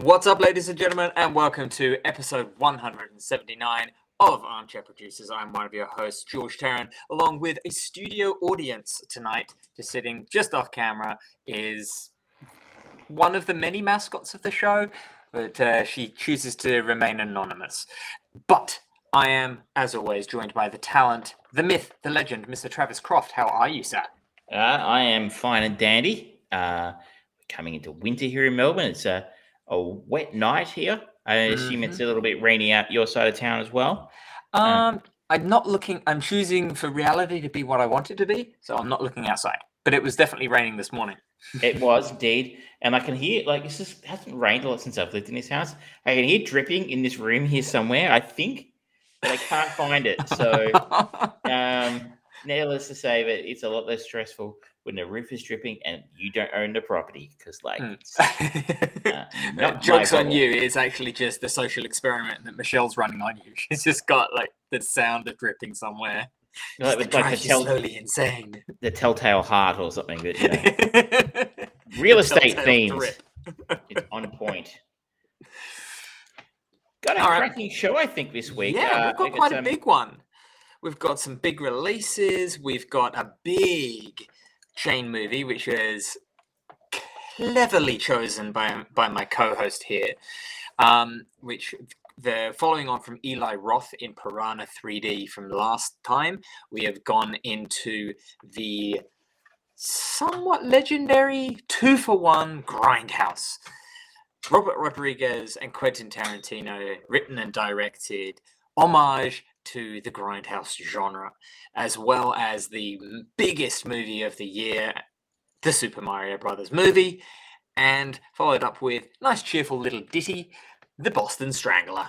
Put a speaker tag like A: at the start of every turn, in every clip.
A: What's up, ladies and gentlemen, and welcome to episode 179 of Armchair Producers. I'm one of your hosts, George Tarrant, along with a studio audience tonight. Just sitting just off camera is one of the many mascots of the show, but uh, she chooses to remain anonymous. But I am, as always, joined by the talent, the myth, the legend, Mr. Travis Croft. How are you, sir?
B: Uh, I am fine and dandy. Uh, we're coming into winter here in Melbourne. It's a, a wet night here. I assume it's a little bit rainy out your side of town as well.
A: Um, I'm not looking. I'm choosing for reality to be what I want it to be, so I'm not looking outside. But it was definitely raining this morning.
B: It was indeed, and I can hear like this just hasn't rained a lot since I've lived in this house. I can hear dripping in this room here somewhere. I think, but I can't find it. So, um, needless to say, that it's a lot less stressful when the roof is dripping and you don't own the property because, like, it's, uh, not
A: Jokes on you. It's actually just the social experiment that Michelle's running on you. She's just got like the sound of dripping somewhere.
B: Like,
A: Just
B: with,
A: to
B: like the,
A: you
B: tell,
A: slowly insane.
B: the telltale heart or something that you know. Real
A: The
B: estate themes. It's on point. Got a
A: All right.
B: cracking show, I think, this week.
A: Yeah,
B: Uh,
A: we've got quite a
B: some-
A: big one. We've got some big releases. We've got a big chain movie, which is cleverly chosen by by my co-host here. Um, which the following on from Eli Roth in Piranha 3D from last time, we have gone into the somewhat legendary two for one Grindhouse. Robert Rodriguez and Quentin Tarantino, written and directed, homage to the Grindhouse genre, as well as the biggest movie of the year, the Super Mario Brothers movie, and followed up with nice cheerful little ditty, The Boston Strangler.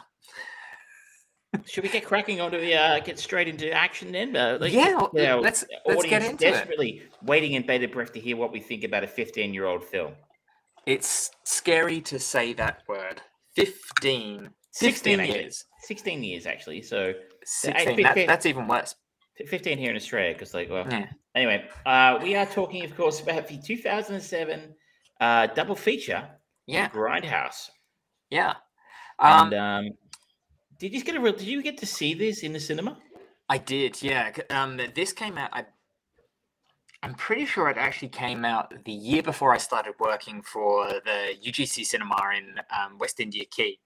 B: Should we get cracking onto the uh, get straight into action then? Uh, like,
A: Yeah,
B: you know,
A: let's- let's get into it.
B: desperately waiting in bated breath to hear what we think about a 15 year old film.
A: It's scary to say that word. 15. 16
B: actually.
A: years.
B: 16 years, actually. So
A: 16. That, that's even worse.
B: 15 here in Australia, because, like, well,
A: Yeah.
B: anyway, uh, we are talking, of course, about the 2007 uh, double feature,
A: Yeah.
B: Grindhouse.
A: Yeah. Um,
B: and um, did you get a real? Did you get to see this in the cinema?
A: I did, yeah. Um, this came out. I, I'm pretty sure it actually came out the year before I started working for the UGC Cinema in um, West India Quay,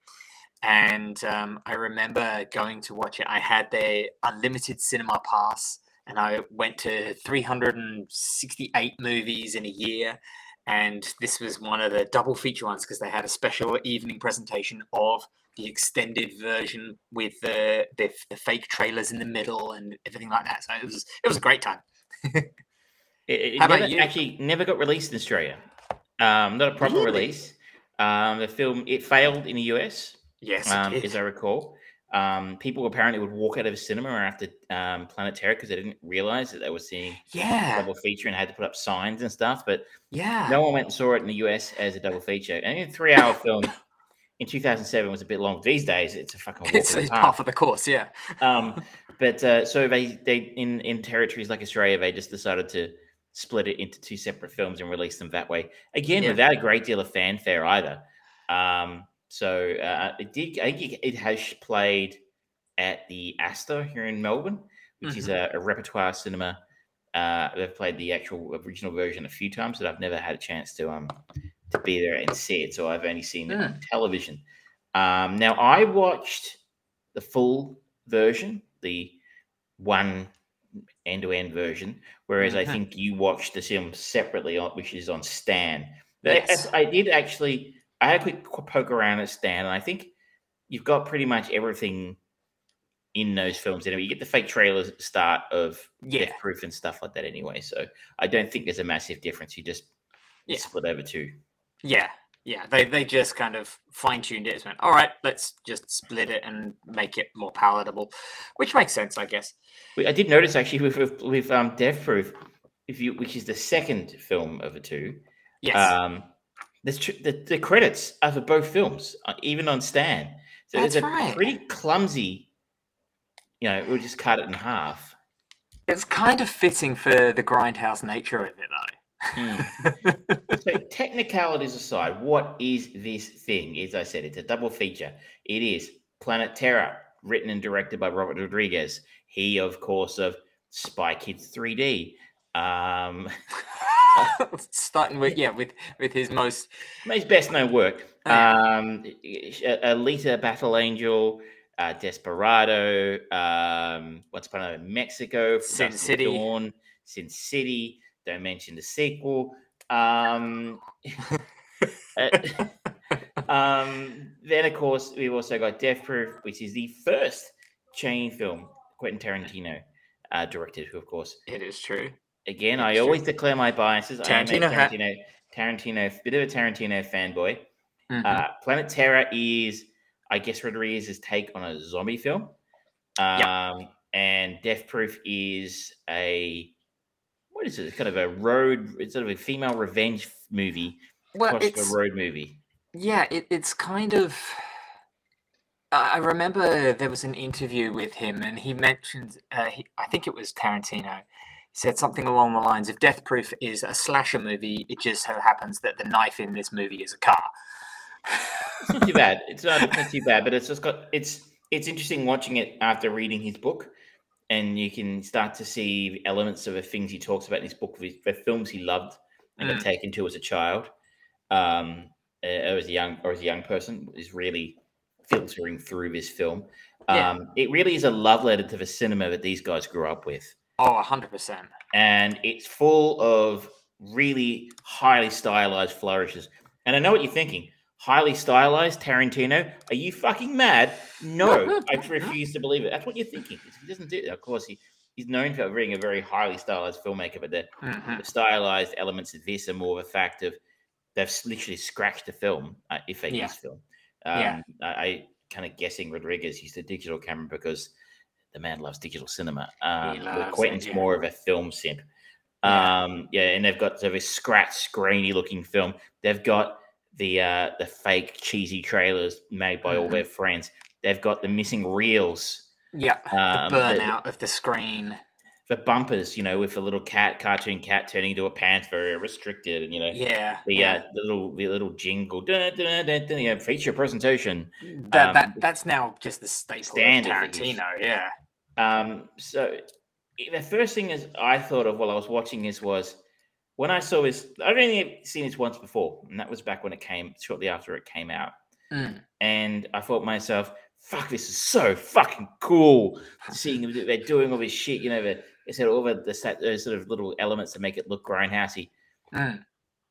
A: and um, I remember going to watch it. I had the unlimited cinema pass, and I went to 368 movies in a year. And this was one of the double feature ones because they had a special evening presentation of the extended version with the, the the fake trailers in the middle and everything like that. So it was it was a great time.
B: It, it
A: How about
B: never,
A: you?
B: actually never got released in Australia. Um, not a proper
A: Really?
B: release. Um, the film it failed in the US,
A: Yes,
B: um, as I recall. Um, people apparently would walk out of a cinema after um, Planet Terror because they didn't realize that they were seeing a
A: yeah,
B: double feature and had to put up signs and stuff. But
A: yeah.
B: no one went and saw it in the US as a double feature. And a three-hour film in 2007 was a bit long. These days, it's a fucking walk
A: it's, it's half of the course. Yeah,
B: um, but uh, so they they in in territories like Australia, they just decided to split it into two separate films and release them that way. Again,
A: Yeah.
B: without a great deal of fanfare either. Um, so uh, it did. I think it- has played at the Astor here in Melbourne, which is a, a repertoire cinema. Uh, they've played the actual original version a few times, but I've never had a chance to um to be there and see it. So I've only seen it on television. Um, now I watched the full version, the one end-to-end version, whereas I think you watched the film separately, which is on Stan.
A: Yes.
B: Yes. I did actually. I had a quick poke around at Stan, and I think you've got pretty much everything in those films. Anyway, you get the fake trailers at the start of
A: yeah,
B: Death Proof and stuff like that. Anyway, so I don't think there's a massive difference. You just
A: Yeah.
B: split over two.
A: yeah, yeah. They they just kind of fine tuned it. and Went, all right, let's just split it and make it more palatable, which makes sense, I guess.
B: I did notice actually with with, with um, Death Proof, if you which is the second film of the two,
A: Yes.
B: um, tr- the, the credits are for both films, uh, even on Stan. So
A: That's
B: it's a
A: right.
B: pretty clumsy. You know, we'll just cut it in half.
A: it's kind of fitting for the grindhouse nature of it, though.
B: Hmm. so technicalities aside, what is this thing? As I said, it's a double feature. It is Planet Terror, written and directed by Robert Rodriguez. He, of course, of Spy Kids 3D. Um,
A: Starting with yeah, with with his most
B: his best known work.
A: Oh, yeah.
B: Um, Alita Battle Angel, uh, Desperado, um, what's upon a Mexico,
A: Sin City.
B: Dawn, Sin City. Don't mention the sequel. Um, uh, um, then of course we've also got Death Proof, which is the first chain film Quentin Tarantino uh, directed, who of course
A: it is true.
B: Again
A: That's
B: I
A: true.
B: always declare my biases. I am a
A: Tarantino
B: Tarantino, Tarantino, bit of a Tarantino fanboy.
A: Mhm.
B: Uh, Planet Terror is, I guess, Rodriguez's take on a zombie film. Um, And Death Proof is a what is it? It's kind of a road. It's sort of a female revenge movie,
A: well, it's
B: a road movie.
A: yeah, it, it's kind of. I I remember there was an interview with him, and he mentioned, uh, he, I think it was Tarantino. Said something along the lines of "Death Proof is a slasher movie. It just so happens that the knife in this movie is a car."
B: It's not too bad. It's not, it's not too bad, but it's just got it's it's interesting watching it after reading his book, and you can start to see elements of the things he talks about in his book, of the films he loved and got
A: Mm.
B: taken to as a child, um, uh, or as a young or as a young person, is really filtering through this film.
A: Yeah.
B: Um, it really is a love letter to the cinema that these guys grew up with,
A: Oh, hundred percent.
B: and it's full of really highly stylized flourishes. And I know what you're thinking. Highly stylized Tarantino? Are you fucking mad? No, I refuse to believe it. That's what you're thinking. He doesn't do it. Of course, he, he's known for being a very highly stylized filmmaker, but the,
A: Mhm.
B: the stylized elements of this are more of a fact of they've literally scratched the film, uh, if they
A: Yeah.
B: use film. Um,
A: Yeah.
B: I, I kind of guessing Rodriguez used a digital camera because the man loves digital cinema. Um, where
A: loves it,
B: Quentin's
A: yeah.
B: more of a film simp.
A: Yeah.
B: Um, yeah, and they've got sort of a scratch, screeny looking film. They've got the uh, the fake cheesy trailers made by all
A: Mhm.
B: their friends. They've got the missing reels,
A: Yeah,
B: um,
A: the
B: the-
A: burnout of the screen.
B: The bumpers, you know, with a little cat, cartoon cat turning into a panther, restricted, and you know,
A: Yeah,
B: the
A: yeah.
B: uh, the little the little jingle, dun, dun, dun, you know, feature presentation.
A: that,
B: um,
A: that that's now just the staple
B: standard
A: of
B: that is-
A: Tarantino. Yeah.
B: Um, so the first thing is I thought of while I was watching this was when I saw this. I've only seen this once before, and that was back when it came shortly after it came out.
A: Mm.
B: And I thought myself, "Fuck, this is so fucking cool!" Seeing them- they're doing all this shit, you know, the it's all the the set- those sort of little elements that make it look grindhousey.
A: Mm.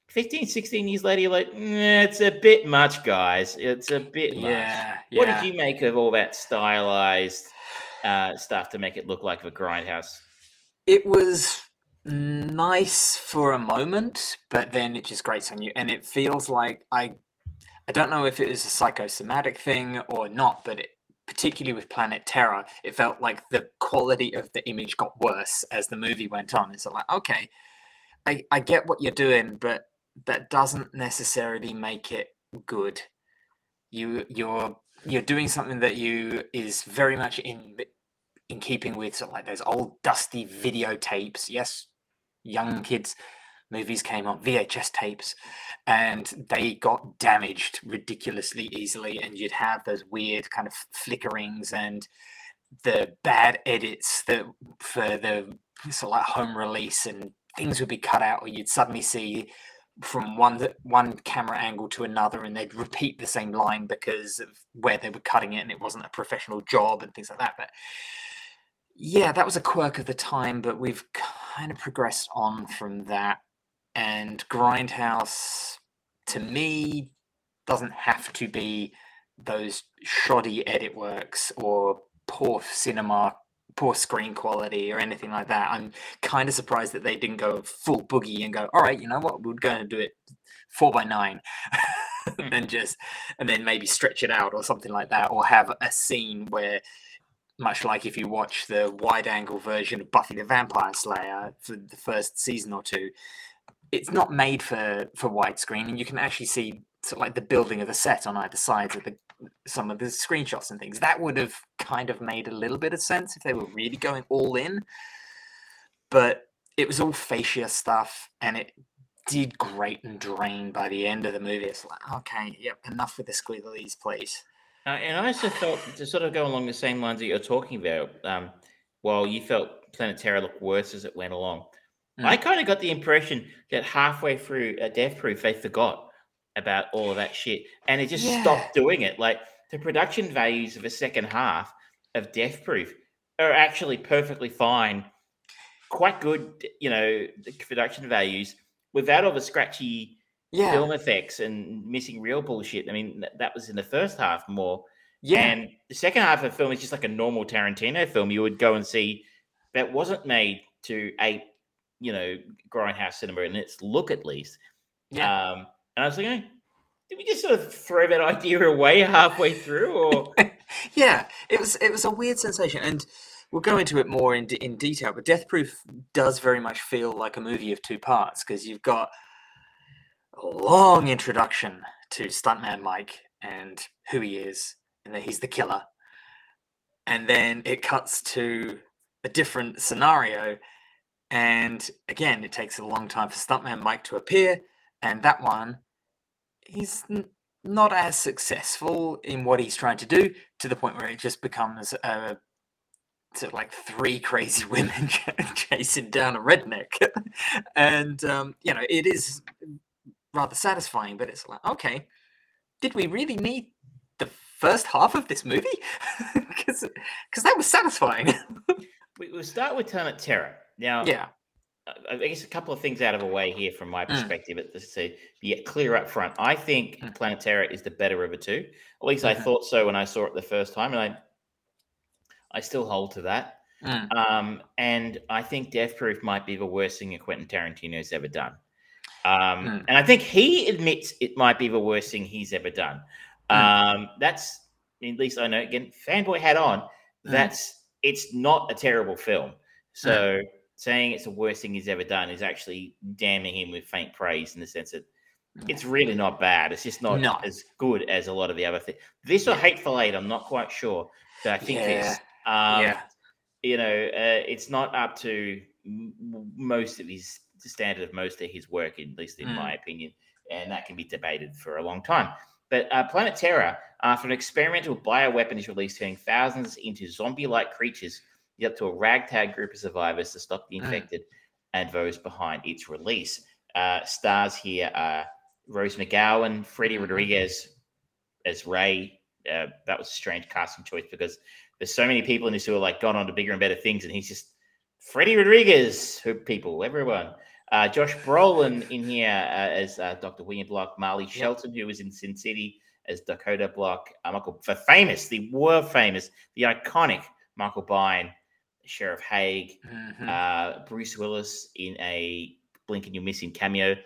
B: 15, 16 years later, you're like, "Nah, it's a bit much, guys. It's a bit much.
A: Yeah.
B: What did you make of all that stylized uh, stuff to make it look like a grindhouse?
A: It was nice for a moment, but then it just grates on you, and it feels like I. I don't know if it is a psychosomatic thing or not, but it, particularly with Planet Terror, it felt like the quality of the image got worse as the movie went on. It's like, okay, I, I get what you're doing, but that doesn't necessarily make it good. You you're you're doing something that you is very much in in keeping with sort of like those old dusty videotapes. Yes, young kids movies came on VHS tapes and they got damaged ridiculously easily and you'd have those weird kind of flickerings and the bad edits that for the sort of like home release and things would be cut out or you'd suddenly see from one one camera angle to another and they'd repeat the same line because of where they were cutting it and it wasn't a professional job and things like that. But yeah that was a quirk of the time but we've kind of progressed on from that and grindhouse to me doesn't have to be those shoddy edit works or poor cinema poor screen quality or anything like that. I'm kind of surprised that they didn't go full boogie and go all right you know what? We're going to do it four by nine and just and then maybe stretch it out or something like that or have a scene where much like if you watch the wide angle version of buffy the vampire slayer for the first season or two it's not made for for widescreen and you can actually see sort of like the building of the set on either sides of the some of the screenshots and things that would have kind of made a little bit of sense if they were really going all in but it was all fascia stuff and it did great and drain by the end of the movie. It's like, okay, yep, enough with the squigglies, please.
B: Uh, and I also felt to sort of go along the same lines that you're talking about. Um, while you felt Planet Terror looked worse as it went along,
A: Mm.
B: I kind of got the impression that halfway through uh, Death Proof, they forgot about all of that shit, and it just
A: Yeah.
B: stopped doing it. Like the production values of the second half of Death Proof are actually perfectly fine, quite good. You know, the production values without all the scratchy
A: Yeah,
B: film effects and missing real bullshit. I mean, th- that was in the first half more.
A: yeah,
B: And the second half of the film is just like a normal Tarantino film you would go and see that wasn't made to ape, you know, grindhouse cinema in its look at least.
A: yeah.
B: Um, and I was like, "Eh, did we just sort of throw that idea away halfway through? Or
A: yeah, it was it was a weird sensation, and we'll go into it more in in detail. But Death Proof does very much feel like a movie of two parts because you've got a long introduction to stuntman Mike and who he is, and that he's the killer, and then it cuts to a different scenario, and again, it takes a long time for stuntman Mike to appear, and that one, he's n- not as successful in what he's trying to do to the point where it just becomes a like three crazy women chasing down a redneck. And um, you know it is rather satisfying but it's like okay did we really need the first half of this movie? Because that was satisfying.
B: We, we'll start with Terror. Now,
A: yeah
B: I I guess a couple of things out of the way here from my
A: Mm.
B: perspective. At this, to be clear up front, I think
A: Mm.
B: Planet Terror is the better of the two. At least I
A: Mhm.
B: thought so when I saw it the first time, and I, I still hold to that.
A: Mm.
B: Um, and I think Death Proof might be the worst thing that Quentin Tarantino's ever done. Um,
A: Mm.
B: And I think he admits it might be the worst thing he's ever done.
A: Mm.
B: Um, that's at least I know. Again, fanboy hat on.
A: Mm.
B: That's it's not a terrible film. So saying it's the worst thing he's ever done is actually damning him with faint praise in the sense that it's really not bad. It's just not
A: No.
B: as good as a lot of the other things. This or Hateful Eight, I'm not quite sure, but I think this. Um,
A: yeah
B: You know, uh, it's not up to most of his the standard of most of his work, at least in
A: Mm.
B: my opinion, and that can be debated for a long time. But uh, Planet Terror, after an experimental bioweapon is released, turning thousands into zombie-like creatures, up to a ragtag group of survivors to stop the
A: Mm.
B: infected and those behind its release. Uh, stars here are Rose McGowan, Freddy
A: Mhm.
B: Rodriguez as Ray. Uh, that was a strange casting choice because there's so many people in this who are like gone on to bigger and better things, and he's just Freddy Rodriguez. Who people, everyone. Uh, Josh Brolin in here uh, as uh, Dr. William Block, Marley Shelton, who was in Sin City as Dakota Block, uh, Michael, the famous, the world famous, the iconic Michael Biehn, Sheriff Hague,
A: Mhm.
B: uh, Bruce Willis in a Blink and You'll Miss Him cameo.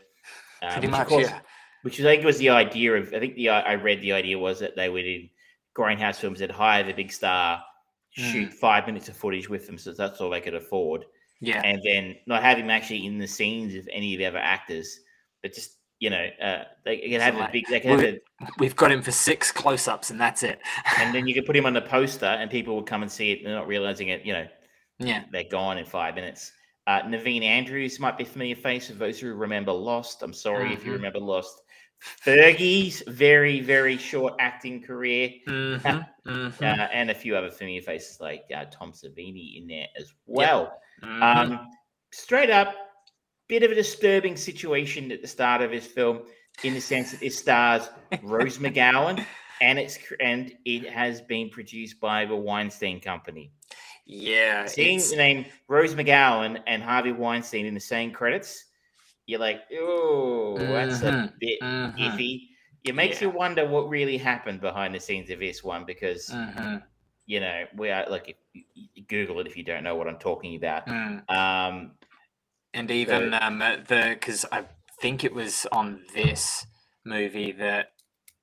B: uh,
A: pretty much
B: course-
A: yeah
B: which I think was the idea of. I think the I read the idea was that they would in grindhouse films they'd hire the big star, shoot five minutes of footage with them, so that's all they could afford,
A: yeah
B: and then not have him actually in the scenes of any of the other actors, but just you know uh, they can have a big. They can have
A: we'll-
B: a,
A: we've got him for six close-ups and that's it
B: and then you could put him on the poster, and people would come and see it, and not realizing it. You know,
A: yeah
B: they're gone in five minutes. Uh, Naveen Andrews might be a familiar face for those who remember Lost. I'm sorry if you
A: Mhm.
B: remember Lost. Fergie's very, very short acting career,
A: Mhm, mhm,
B: uh, and a few other familiar faces like uh, Tom Savini in there as well.
A: mhm.
B: Um, straight up, bit of a disturbing situation at the start of this film, in the sense that it stars Rose McGowan, and it's and it has been produced by the Weinstein Company.
A: Yeah
B: Seeing the name Rose McGowan and Harvey Weinstein in the same credits, you're like, oh, that's a
A: Mhm,
B: bit
A: mhm,
B: iffy. It makes
A: Yeah.
B: you wonder what really happened behind the scenes of this one because
A: mhm,
B: you know we are like if you, you Google it if you don't know what I'm talking about.
A: mm.
B: Um,
A: And even um, uh, the because I think it was on this movie that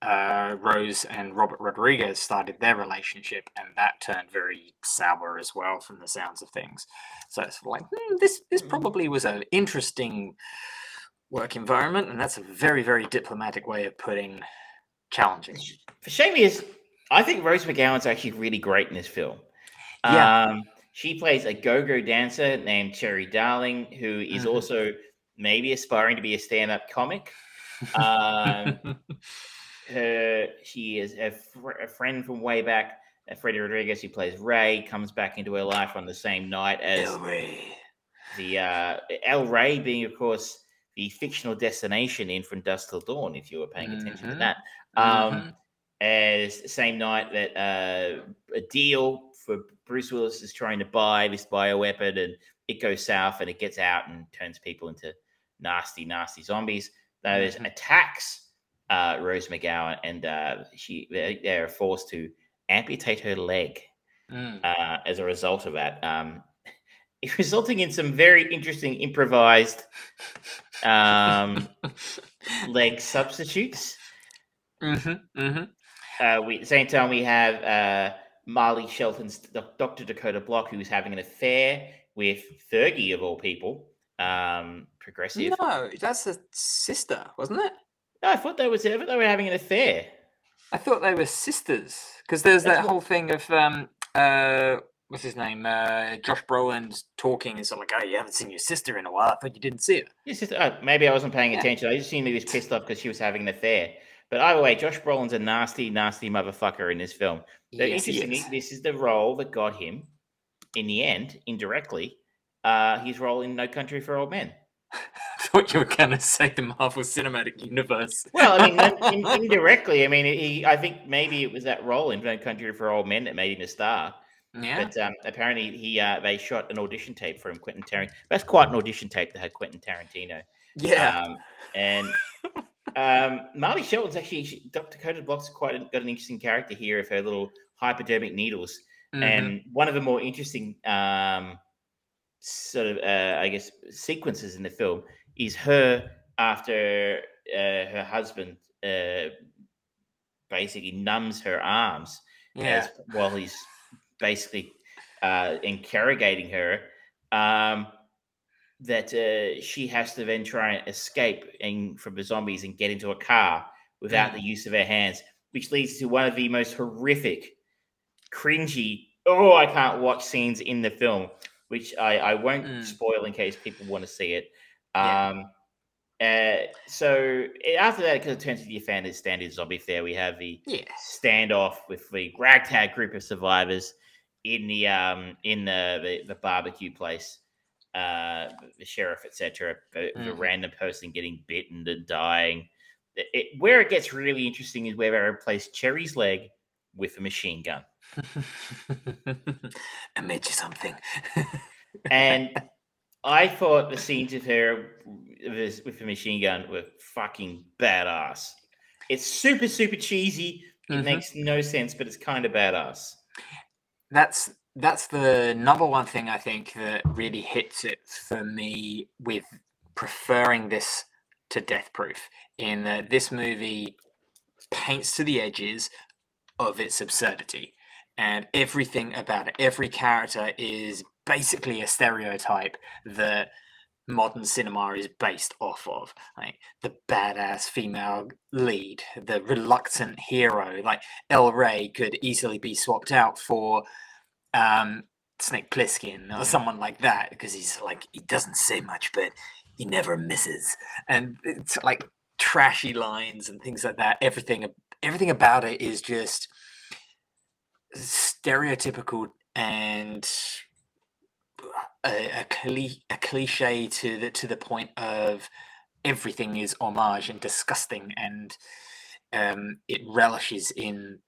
A: uh, Rose and Robert Rodriguez started their relationship, and that turned very sour as well, from the sounds of things. So it's like hmm, this. This probably was an interesting work environment, and that's a very, very diplomatic way of putting challenging.
B: the shame is, I think Rose McGowan's actually really great in this film.
A: Yeah.
B: Um, she plays a go-go dancer named Cherry Darling, who is
A: Mhm.
B: also maybe aspiring to be a stand-up comic. Um, her, she is a, fr- a friend from way back. Uh, Freddy Rodriguez, who plays Ray, comes back into her life on the same night as
A: El Rey.
B: the uh, El Rey, being of course the fictional destination in From Dusk Till Dawn. If you were paying attention to
A: Mhm.
B: that, um,
A: Mhm.
B: as the same night that uh, a deal for Bruce Willis is trying to buy this bioweapon and it goes south and it gets out and turns people into nasty, nasty zombies. Those
A: Mhm.
B: attacks uh, Rose McGowan and uh, she they, they are forced to amputate her leg
A: Mm.
B: uh, as a result of that, um, resulting in some very interesting improvised um, leg substitutes.
A: Mhm, mhm.
B: Uh, we, at the same time, we have uh, Marley Shelton's Dr. Dakota Block, who's having an affair with Fergie, of all people, um, progressive.
A: No, that's a sister, wasn't it?
B: No, I thought they was I thought they were having an affair.
A: I thought they were sisters because there's
B: That's
A: that
B: what-
A: whole thing of um uh what's his name uh Josh Brolin's talking and so like oh you haven't seen your sister in a while I thought you didn't see her.
B: It's just, uh, maybe I wasn't paying
A: Yeah.
B: attention. I just assumed he was pissed off because she was having an affair. But either way, Josh Brolin's a nasty, nasty motherfucker in this film. So
A: Yes,
B: interestingly,
A: is.
B: this is the role that got him, in the end, indirectly, uh, his role in No Country for Old Men.
A: Thought you were gonna say the Marvel Cinematic Universe.
B: Well, I mean, in, indirectly, I mean, he, I think maybe it was that role in No Country for Old Men that made him a star.
A: yeah.
B: But um, apparently, he uh, they shot an audition tape for him, Quentin Tarantino. That's quite an audition tape that had Quentin Tarantino.
A: Yeah.
B: Um, and um, Marley Shelton's actually she, Dr. Dakota Block's quite a, got an interesting character here of her little hypodermic needles.
A: Mhm.
B: And one of the more interesting um, sort of, uh, I guess, sequences in the film is her after uh, her husband uh, basically numbs her arms
A: yeah.
B: as while he's basically uh, interrogating her. Um, that uh, she has to then try and escape in, from the zombies and get into a car without the use of her hands, which leads to one of the most horrific, cringy, oh, I can't watch scenes in the film, which I, I won't
A: Mm.
B: spoil in case people want to see it.
A: Yeah.
B: Um, uh, so eh, after that, because it turns into your standard, standard zombie fair, we have the
A: Yeah.
B: standoff with the ragtag group of survivors in the um in the the, the barbecue place uh the sheriff etc the, the
A: Mhm.
B: random person getting bitten and dying It- it- where it gets really interesting is where they replace cherry's leg with a machine gun
A: I made you something.
B: and i thought the scenes of her with with the machine gun were fucking badass it's super super cheesy it
A: Mhm.
B: makes no sense but it's kind of badass
A: that's that's the number one thing I think that really hits it for me with preferring this to Death Proof. In that this movie paints to the edges of its absurdity, and everything about it, every character is basically a stereotype that modern cinema is based off of like the badass female lead the reluctant hero. Like el rey could easily be swapped out for um snake plissken or someone like that because he's like he doesn't say much but he never misses. And it's like trashy lines and things like that. Everything everything about it is just stereotypical and a, a, cli- a cliche to the to the point of everything is homage and disgusting and um, it relishes in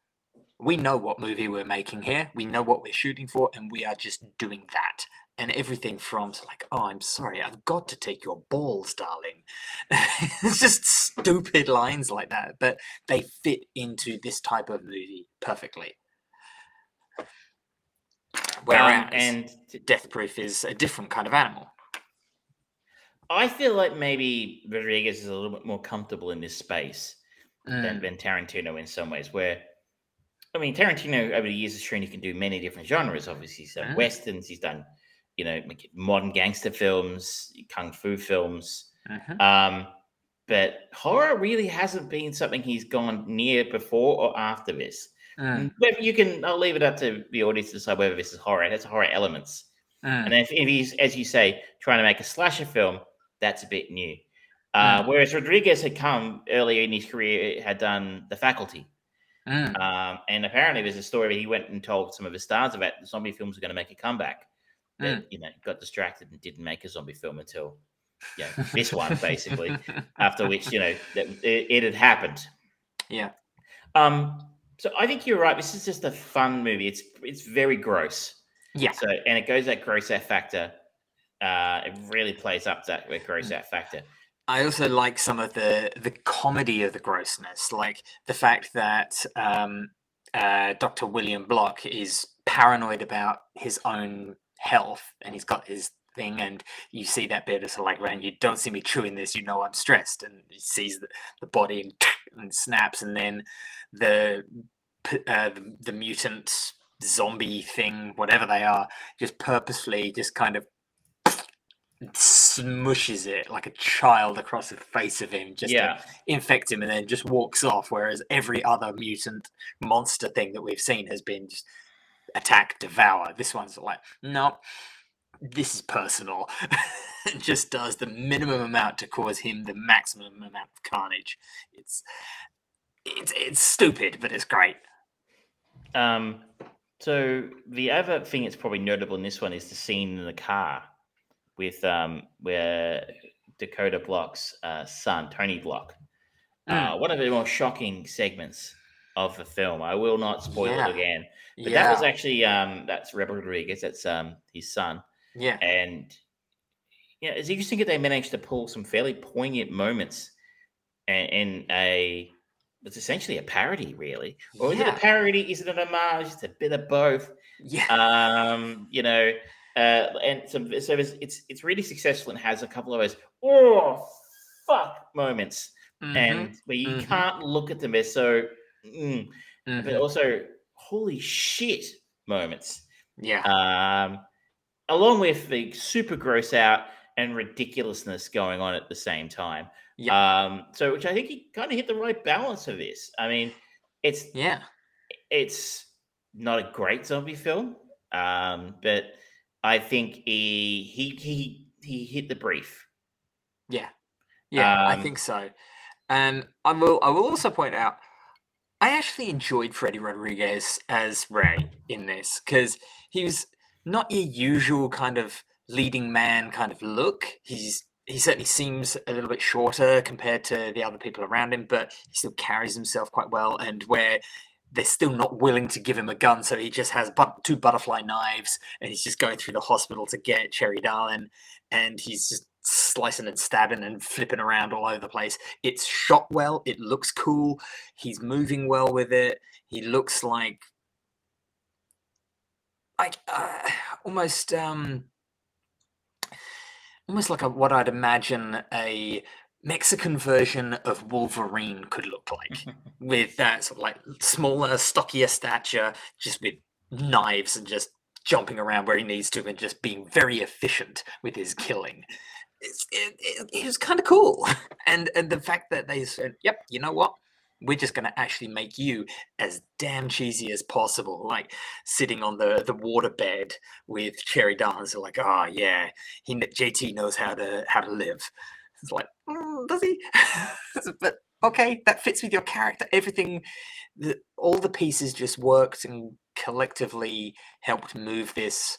A: we know what movie we're making here we know what we're shooting for and we are just doing that. And everything from like oh i'm sorry i've got to take your balls darling. It's just stupid lines like that but they fit into this type of movie perfectly whereas
B: Um, and
A: death proof is a different kind of animal
B: I feel like maybe Rodriguez is a little bit more comfortable in this space than,
A: Mm,
B: than Tarantino in some ways. Where, I mean, Tarantino over the years has shown he can do many different genres. Obviously, he's done
A: Mm.
B: westerns, he's done, you know, modern gangster films, kung fu films.
A: mhm.
B: Um, but horror really hasn't been something he's gone near before or after this.
A: Mm,
B: Whether you can, I'll leave it up to the audience to decide whether this is horror. It has horror elements.
A: mm,
B: And if, if he's, as you say, trying to make a slasher film, that's a bit new. Uh,
A: Mm.
B: Whereas Rodriguez had come earlier in his career, had done The Faculty.
A: Mm.
B: Um, and apparently, there's a story where he went and told some of his stars about the zombie films are going to make a comeback. That you know got distracted and didn't make a zombie film until you know, this one, basically. after which you know it, it had happened.
A: yeah.
B: Um, so I think you're right. This is just a fun movie. It's it's very gross.
A: Yeah.
B: So and it goes that gross out factor. Uh, it really plays up that gross
A: Mm.
B: out factor.
A: I also like some of the the comedy of the grossness, like the fact that um, uh, Dr. William Block is paranoid about his own health, and he's got his thing, and you see that bit as like, "Man, you don't see me chewing this, you know I'm stressed," and he sees the, the body and, and snaps, and then the uh, the, the mutant zombie thing, whatever they are, just purposefully just kind of smushes it like a child across the face of him just
B: yeah,
A: to infect him and then just walks off whereas every other mutant monster thing that we've seen has been just attack devour. This one's like no this is personal it just does the minimum amount to cause him the maximum amount of carnage it's it's it's stupid but it's great
B: Um, so the other thing that's probably notable in this one is the scene in the car with um where Dakota Block's uh, son, Tony Block. Uh, one of the more shocking segments of the film. I will not spoil
A: Yeah.
B: it again. But
A: yeah
B: that was actually um that's Rebel Rodriguez, that's um his son.
A: Yeah
B: And yeah, it's interesting that they managed to pull some fairly poignant moments in, in a it's essentially a parody, really. Or is it a parody? Is it an homage? It's a bit of both.
A: yeah
B: Um, you know, uh, and some so it's, it's it's really successful and has a couple of those oh fuck moments,
A: Mhm,
B: and where you
A: mhm.
B: can't look at them. They're so, mm,
A: mhm.
B: but also holy shit moments.
A: yeah
B: Um, along with the super gross out and ridiculousness going on at the same time. Um, so which I think he kind of hit the right balance of this. I mean, it's
A: yeah
B: it's not a great zombie film, um, but I think he he he he hit the brief.
A: Yeah, yeah, I
B: Um,
A: think so. And I will. I will also point out, I actually enjoyed Freddy Rodriguez as Ray in this because he was not your usual kind of leading man kind of look. He's he certainly seems a little bit shorter compared to the other people around him, but he still carries himself quite well. And where they're still not willing to give him a gun, so he just has but- two butterfly knives, and he's just going through the hospital to get Cherry Darlin, and he's just slicing and stabbing and flipping around all over the place. It's shot well. It looks cool. He's moving well with it. He looks like like uh, almost um almost like a, what I'd imagine a Mexican version of Wolverine could look like, with that sort of like smaller, stockier stature, just with knives and just jumping around where he needs to and just being very efficient with his killing. It's, it, it, it was kind of cool, and and the fact that they said, "Yep, you know what." We're just going to actually make you as damn cheesy as possible, like sitting on the the waterbed with Cherry. They're like, oh yeah, he JT knows how to how to live. It's like, "Mm, does he? but okay, that fits with your character. Everything, the, all the pieces just worked and collectively helped move this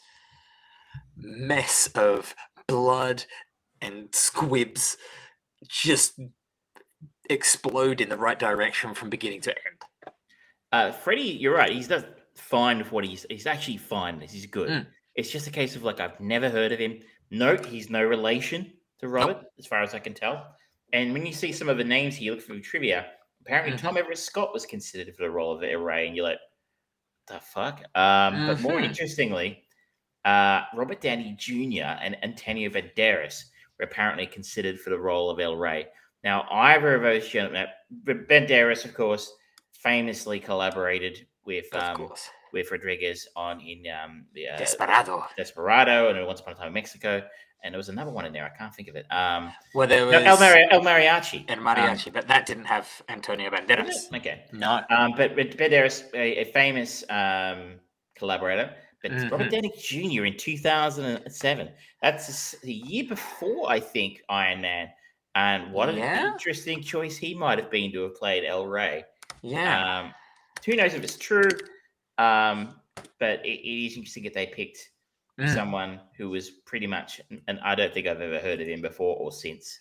A: mess of blood and squibs just explode in the right direction from beginning to end.
B: Uh, Freddy, you're right. He's not fine with what he's. He's actually fine. He's good.
A: Mm.
B: It's just a case of like I've never heard of him. Note he's no relation to Robert, as far as I can tell. And when you see some of the names here, you look through trivia. Apparently,
A: Mhm.
B: Tom Everett Scott was considered for the role of El Rey, and you're like, the fuck. Um, But more
A: Mhm.
B: interestingly, uh, Robert Downey Jr. and Antonio Banderas were apparently considered for the role of El Rey. Now, either of those gentlemen, Banderas, of course, famously collaborated with um, with Rodriguez on in um, the uh,
A: Desperado.
B: Desperado and Once Upon a Time in Mexico, and there was another one in there. I can't think of it. Um,
A: Well, there was
B: no, El, Mari- El Mariachi.
A: and mariachi, but that didn't have Antonio
B: Um,
A: Banderas.
B: okay,
A: No.
B: um, but but Banderas, a, a famous um, collaborator, but Robert
A: Mhm.
B: Downey Jr. in 2007. That's the s- the year before, I think, Iron Man. And what an interesting choice he might have been to have played El Rey.
A: Yeah.
B: Um, who knows if it's true? Um, but it, it is interesting that they picked
A: Mm.
B: someone who was pretty much, and I don't think I've ever heard of him before or since.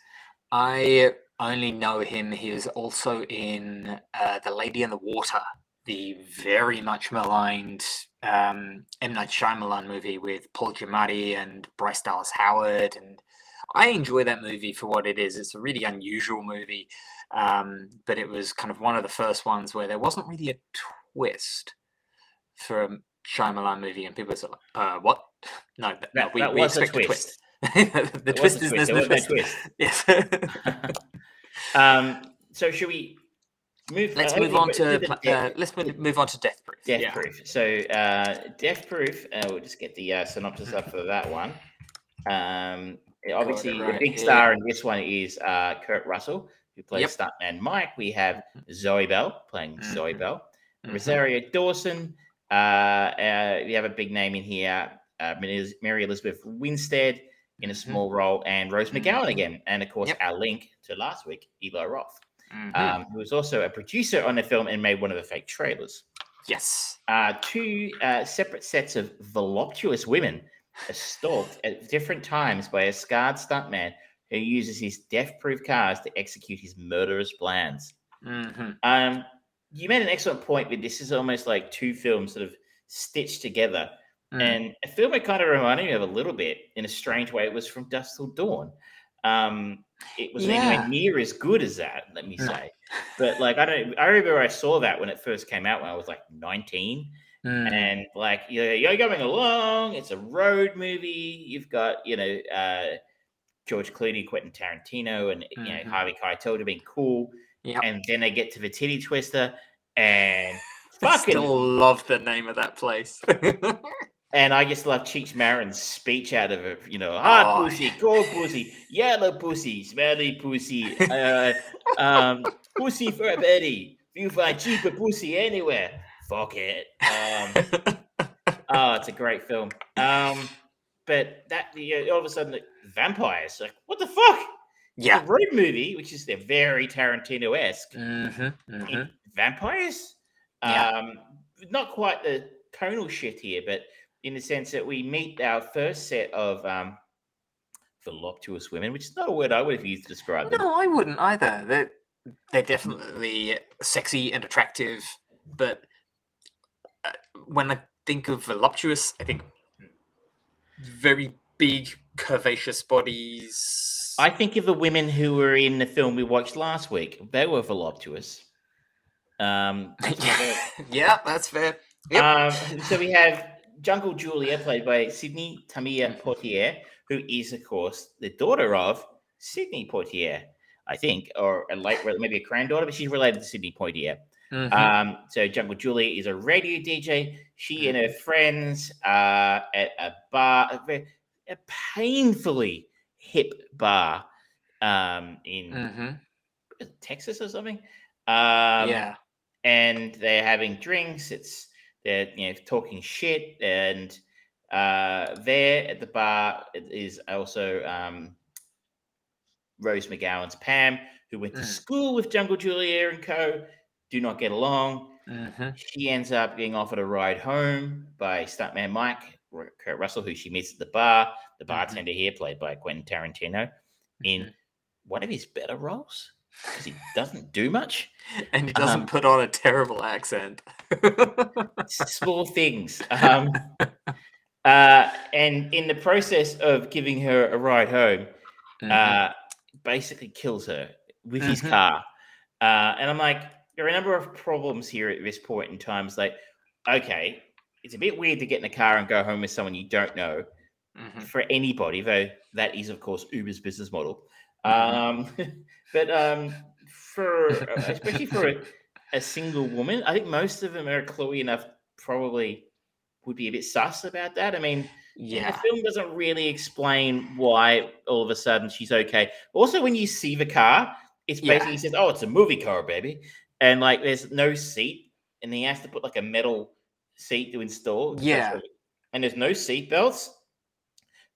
A: I only know him. He was also in uh, The Lady in the Water, the very much maligned um, M. Night Shyamalan movie with Paul Giamatti and Bryce Dallas Howard. And I enjoy that movie for what it is. It's a really unusual movie, um, but it was kind of one of the first ones where there wasn't really a twist for a Shyamalan movie, and people were like, uh, "What? No, th- no, we,
B: that
A: we
B: was a
A: expect a
B: twist.
A: twist." the
B: was
A: twist is
B: twist,
A: there's no twist.
B: twist.
A: Yes.
B: Um, so should we move?
A: let's
B: uh,
A: move on to
B: do the
A: pla-
B: death-
A: uh, let's move, move on to Death Proof.
B: Death
A: yeah.
B: Proof. So, uh, Death Proof, uh, we'll just get the uh, synopsis up for that one. Um, obviously, the big
A: here.
B: star in this one is uh, Kurt Russell, who plays
A: Yep.
B: Stuntman Mike. We have Zoe Bell playing Zoe
A: Mhm.
B: Bell,
A: Mhm.
B: Rosario Dawson. Uh, uh, we have a big name in here, uh, Mary Elizabeth Winstead in a
A: Mhm.
B: small role, and Rose McGowan
A: Mhm.
B: again. And of course,
A: Yep.
B: our link to last week, Eli Roth, um, who was also a producer on the film and made one of the fake trailers
A: yes.
B: uh, two uh, separate sets of voluptuous women are stalked at different times by a scarred stuntman who uses his death-proof cars to execute his murderous plans.
A: hmm
B: Um, you made an excellent point with this is almost like two films sort of stitched together.
A: Mm.
B: And a film it kind of reminded me of a little bit in a strange way. It was from Dust Till Dawn. Um, it was
A: Yeah.
B: anywhere near as good as that, let me
A: No.
B: say. But like I don't, I remember I saw that when it first came out when I was like 19,
A: Mm.
B: and like you're, you're going along. It's a road movie. You've got you know uh, George Clooney, Quentin Tarantino, and you know
A: Mhm.
B: Harvey Keitel to being cool.
A: Yep.
B: And then they get to the titty twister, and
A: I
B: fucking
A: still love the name of that place.
B: And I just love Cheech Marin's speech out of it. You know, hot
A: Oh.
B: pussy, cold pussy, yellow pussy, smelly pussy, uh, um, pussy for a Betty. You find cheaper pussy anywhere, fuck it. Um, oh, it's a great film. Um, but that you know, all of a sudden, like, vampires. Like, what the fuck?
A: yeah.
B: A road movie, which is they're very Tarantino esque.
A: hmm hmm
B: Vampires.
A: Yeah.
B: Um, not quite the tonal shift here, but in the sense that we meet our first set of um, voluptuous women, which is not a word I would have used to describe them.
A: No, I wouldn't either. They're they're definitely sexy and attractive, but when I think of voluptuous, I think very big, curvaceous bodies.
B: I think of the women who were in the film we watched last week. They were voluptuous. Um,
A: yeah, that's fair. Yep.
B: um, so we have Jungle Julia, played by Sydney Tamiia Poitier, who is, of course, the daughter of Sidney Poitier, I think, or a late, maybe a granddaughter, but she's related to Sidney Poitier.
A: Mhm.
B: Um, so Jungle Julie is a radio DJ. She and her friends are at a bar, a, a painfully hip bar um, in
A: Mhm.
B: Texas or something. Um,
A: yeah.
B: and they're having drinks. It's they're you know talking shit, and uh, there at the bar is also um, Rose McGowan's Pam, who went to
A: Mm.
B: school with Jungle Julia and Co. Do not get along.
A: hmm
B: She ends up getting offered a ride home by stuntman Mike Kurt Russell, who she meets at the bar. The
A: Mhm.
B: bartender here, played by Quentin Tarantino, in
A: Mhm.
B: one of his better roles because he doesn't do much.
A: And he doesn't
B: Um,
A: put on a terrible accent.
B: small things. Um, uh, and in the process of giving her a ride home, uh, basically kills her with his car. Uh, and I'm like, there are a number of problems here at this point in time. It's like, okay, it's a bit weird to get in a car and go home with someone you don't know
A: Mhm.
B: for anybody, though that is, of course, Uber's business model.
A: Mhm.
B: Um, but um, for especially for a, a single woman, I think most of them are cluey enough. Probably would be a bit sus about that. I mean,
A: yeah.
B: the film doesn't really explain why all of a sudden she's okay. Also, when you see the car, it's
A: Yeah.
B: basically says, "Oh, it's a movie car, baby," and like there's no seat, and he has to put like a metal seat to install.
A: Yeah.
B: and there's no seatbelts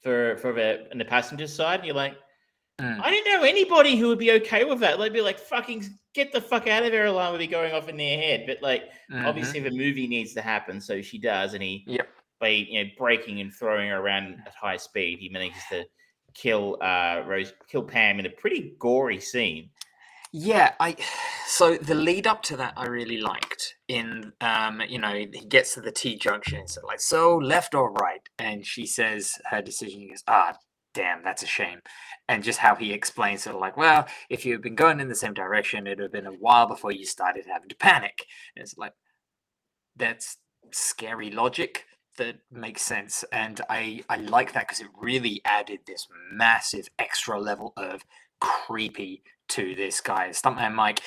B: for for the in the passenger side. And you're like,
A: Mm.
B: I didn't know anybody who would be okay with that. They'd be like, fucking get the fuck out of there, alarm would be going off in their head. But like,
A: Mhm.
B: obviously, the movie needs to happen, so she does, and he
A: Yep.
B: by you know breaking and throwing her around at high speed, he manages to kill uh Rose, kill Pam in a pretty gory scene.
A: Yeah, I so the lead up to that I really liked. In um, you know, he gets to the T junction, and so like, so left or right, and she says her decision. He goes, ah, damn, that's a shame, and just how he explains of like, well, if you had been going in the same direction, it would have been a while before you started having to panic. And it's like that's scary logic that makes sense, and I I like that because it really added this massive extra level of creepy to this guy. Stuntman Mike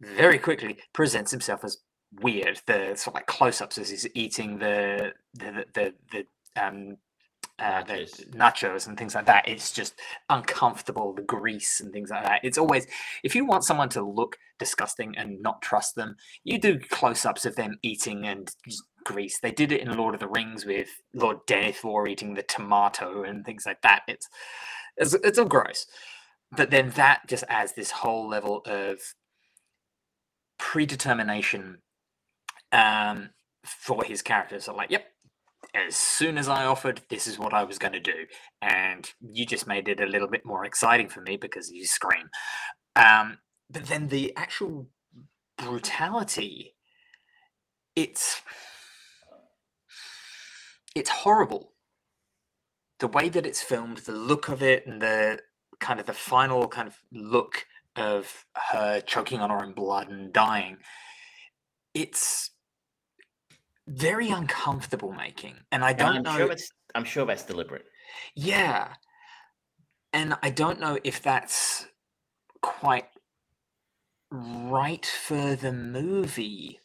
A: very quickly presents himself as weird. The sort of like close-ups as he's eating the the the, the, the um uh, the
B: Nachos.
A: nachos and things like that. It's just uncomfortable. The grease and things like that. It's always if you want someone to look disgusting and not trust them, you do close-ups of them eating and grease. They did it in Lord of the Rings with Lord Denethor eating the tomato and things like that. It's it's, it's all gross but then that just adds this whole level of predetermination um, for his character. So, like, yep, as soon as I offered, this is what I was going to do, and you just made it a little bit more exciting for me because you scream. Um, but then the actual brutality, it's it's horrible. The way that it's filmed, the look of it, and the kind of the final kind of look of her choking on her own blood and dying it's very uncomfortable making and i don't
B: I'm
A: know
B: sure I'm sure that's deliberate.
A: yeah and i don't know if that's quite right for the movie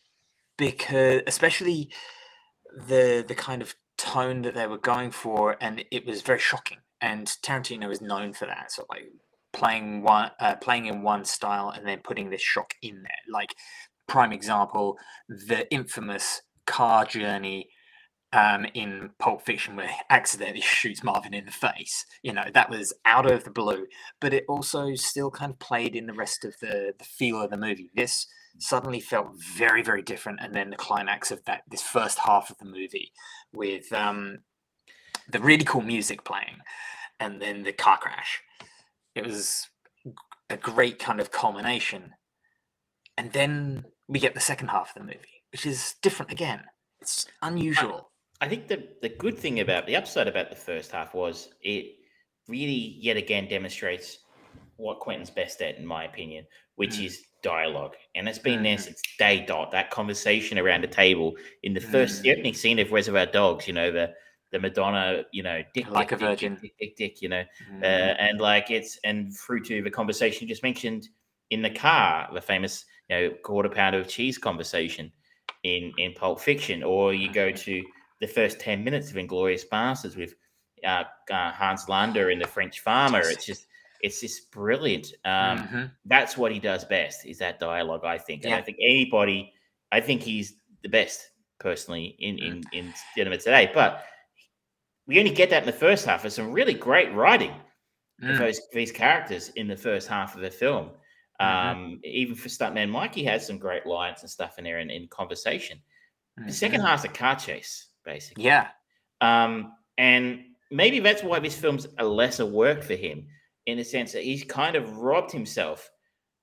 A: because especially the the kind of tone that they were going for and it was very shocking and tarantino is known for that so like playing one uh, playing in one style and then putting this shock in there like prime example the infamous car journey um, in Pulp Fiction where he accidentally shoots Marvin in the face. You know, that was out of the blue, but it also still kind of played in the rest of the, the feel of the movie. This suddenly felt very, very different. And then the climax of that, this first half of the movie with um, the really cool music playing and then the car crash. It was a great kind of culmination. And then we get the second half of the movie, which is different again. It's unusual.
B: I think the the good thing about the upside about the first half was it really yet again demonstrates what Quentin's best at, in my opinion, which
A: Mm.
B: is dialogue. And it's been there
A: Mhm.
B: since day dot. That conversation around the table in the first the
A: Mm.
B: opening scene of Reservoir Dogs, you know, the the Madonna, you know, dick,
A: Like
B: dick,
A: a virgin.
B: dick, dick, dick, dick, you know,
A: Mm.
B: uh, and like it's and through to the conversation you just mentioned in the car, the famous you know quarter pounder of cheese conversation in in Pulp Fiction, or you go to the first ten minutes of Inglourious Basterds with uh, uh, Hans Landa and the French farmer. It's just it's just brilliant. Um,
A: Mhm.
B: That's what he does best is that dialogue. I think, and I think anybody, I think he's the best personally in
A: Mm.
B: in in cinema today, but. We only get that in the first half. There's some really great writing of
A: Mm.
B: those these characters in the first half of the film.
A: Mhm.
B: Um, even for stuntman Mikey has some great lines and stuff in there in, in conversation. The second
A: Mhm.
B: half's a car chase, basically.
A: Yeah.
B: Um, and maybe that's why this film's a lesser work for him, in the sense that he's kind of robbed himself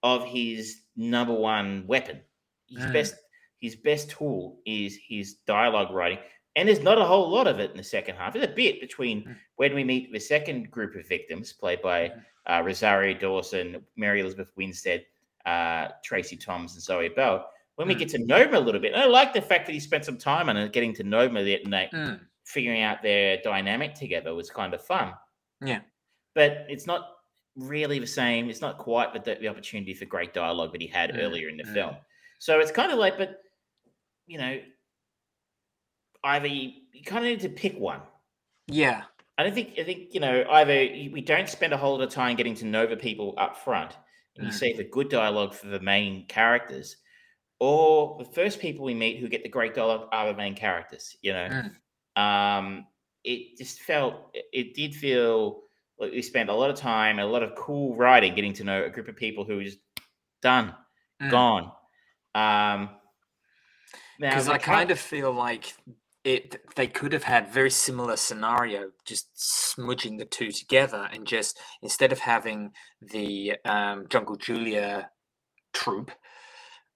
B: of his number one weapon. His
A: Mm.
B: best his best tool is his dialogue writing. And there's not a whole lot of it in the second half. There's a bit between
A: Mm.
B: when we meet the second group of victims, played by
A: Mhm.
B: uh, Rosario Dawson, Mary Elizabeth Winstead, uh, Tracy Thoms, and Zoe Bell. When we
A: Mm.
B: get to know them a little bit, and I like the fact that he spent some time on it, getting to know them and they,
A: Mm.
B: figuring out their dynamic together was kind of fun.
A: Yeah.
B: But it's not really the same. It's not quite the, the opportunity for great dialogue that he had
A: Mm,
B: earlier in the film. So it's kind of like, but you know, either you, you kind of need to pick one.
A: Yeah.
B: I don't think I think you know either we don't spend a whole lot of time getting to know the people up front, and you
A: Mm.
B: save the good dialogue for the main characters, or the first people we meet who get the great dialogue are the main characters. You know,
A: Mm.
B: Um, it just felt, it- did feel like we spent a lot of time, a lot of cool writing, getting to know a group of people who were just done,
A: Mm.
B: gone. Um,
A: because I kind of feel like it. They could have had very similar scenario, just smudging the two together, and just instead of having the um, Jungle Julia troop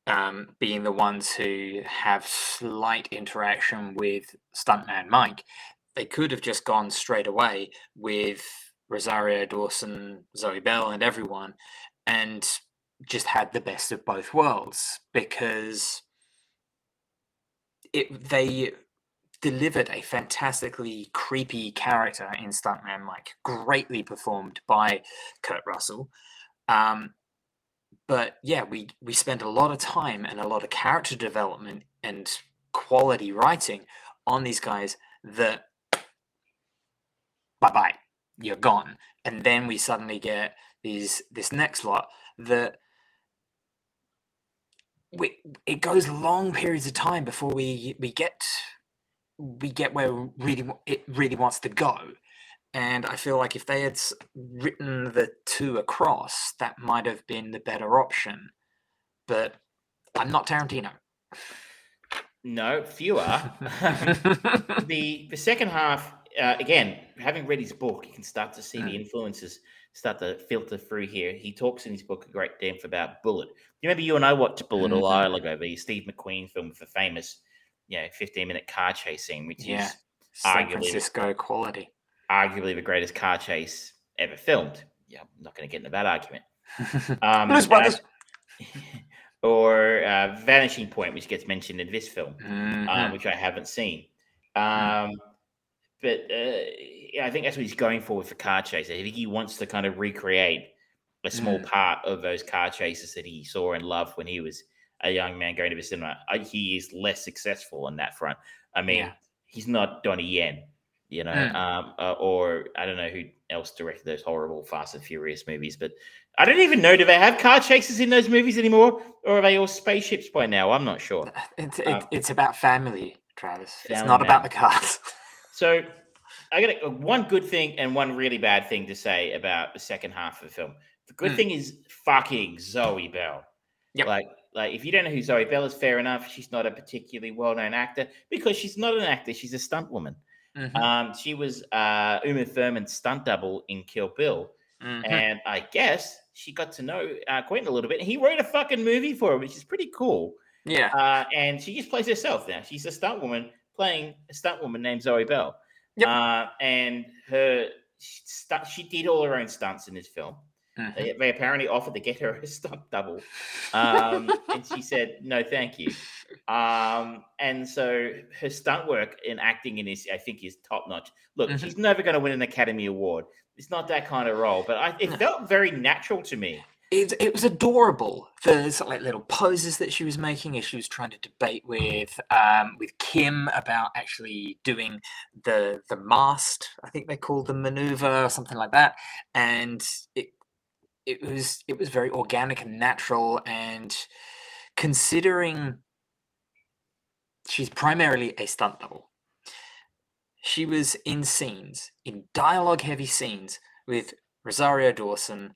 A: um, being the ones who have slight interaction with Stuntman Mike, they could have just gone straight away with Rosario Dawson, Zoe Bell, and everyone, and just had the best of both worlds because it they delivered a fantastically creepy character in Stuntman Mike, greatly performed by Kurt Russell. Um, but yeah, we we spent a lot of time and a lot of character development and quality writing on these guys that bye bye, you're gone. And then we suddenly get these this next lot that we, it goes long periods of time before we we get we get where really it really wants to go and i feel like if they had written the two across that might have been the better option but i'm not tarantino
B: no, fewer. the the second half uh, again having read his book you can start to see the
A: Mm.
B: influences start to filter through here he talks in his book a great depth about Bullitt you remember you and i watched Bullitt a
A: Mhm.
B: while ago the steve mcqueen film with the famous you know 15 minute car chase scene which
A: Yeah.
B: is
A: san
B: Arguably-
A: francisco quality
B: arguably the greatest car chase ever filmed yeah i'm not going to get into that argument um, uh, or uh, vanishing point which gets mentioned in this film
A: Mhm.
B: uh, which I haven't seen. Um, but uh, yeah, I think that's what he's going for with the car chase. I think he wants to kind of recreate a small
A: Mm.
B: part of those car chases that he saw and loved when he was a young man going to the cinema. I, he is less successful on that front. I mean,
A: Yeah.
B: he's not Donnie Yen, you know,
A: Mm.
B: um, uh, or I don't know who else directed those horrible Fast and Furious movies, but I don't even know do they have car chases in those movies anymore, or are they all spaceships by now? I'm not sure.
A: it's, it,
B: um,
A: it's about family travis it's not about the cars
B: So I got a, one good thing and one really bad thing to say about the second half of the film. The good
A: Mm.
B: thing is fucking Zoe Bell.
A: Yep.
B: Like, like if you don't know who Zoe Bell is, fair enough. She's not a particularly well-known actor because she's not an actor. She's a stunt woman.
A: Mhm,
B: Um, she was uh, Uma Thurman's stunt double in Kill Bill,
A: mhm.
B: and I guess she got to know uh, Quentin a little bit. He wrote a fucking movie for her, which is pretty cool.
A: yeah
B: Uh, and she just plays herself now. She's a stunt woman playing a stunt woman named Zoe Bell.
A: Yep.
B: Uh, and her she, she did all her own stunts in this film.
A: Mhm.
B: They, they apparently offered to get her a stunt double, um, and she said no, thank you. Um, and so her stunt work in acting in this, I think, is top notch. Look,
A: Mhm.
B: she's never going to win an Academy Award. It's not that kind of role, but I, it felt very natural to me.
A: it, it was adorable. The like little poses that she was making as she was trying to debate with um, with Kim about actually doing the the mast. I think they called the maneuver or something like that, and it it was it was very organic and natural. And considering she's primarily a stunt double, she was in scenes in dialogue heavy scenes with Rosario Dawson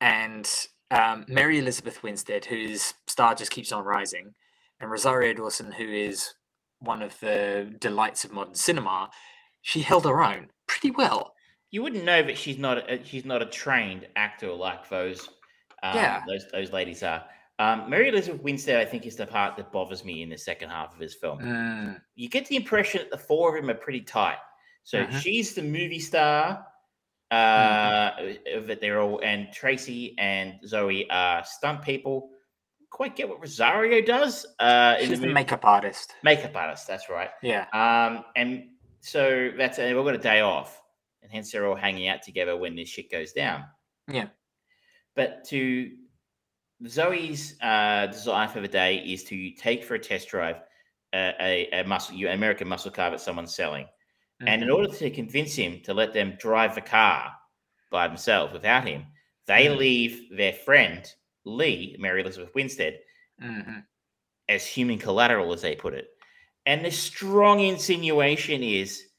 A: and um, Mary Elizabeth Winstead, whose star just keeps on rising, and Rosario Dawson, who is one of the delights of modern cinema, she held her own pretty well.
B: You wouldn't know that she's not a, she's not a trained actor like those um,
A: Yeah.
B: those those ladies are. Um, Mary Elizabeth Winstead, I think, is the part that bothers me in the second half of this film.
A: Mm,
B: You get the impression that the four of them are pretty tight. So
A: Mhm.
B: she's the movie star. Uh, that they're all and Tracy and Zoe are stunt people. Quite get what Rosario does. Uh,
A: she's the
B: movie.
A: makeup artist.
B: makeup artist. That's right.
A: Yeah.
B: Um, and so that's they've all got a day off, and hence they're all hanging out together when this shit goes down.
A: Yeah.
B: But to Zoe's uh, desire for the day is to take for a test drive a, a, a muscle, an American muscle car that someone's selling, and in
A: Mhm.
B: order to convince him to let them drive the car by themselves without him, they
A: Mhm.
B: leave their friend Lee, Mary Elizabeth Winstead,
A: Mhm.
B: as human collateral, as they put it. and the strong insinuation is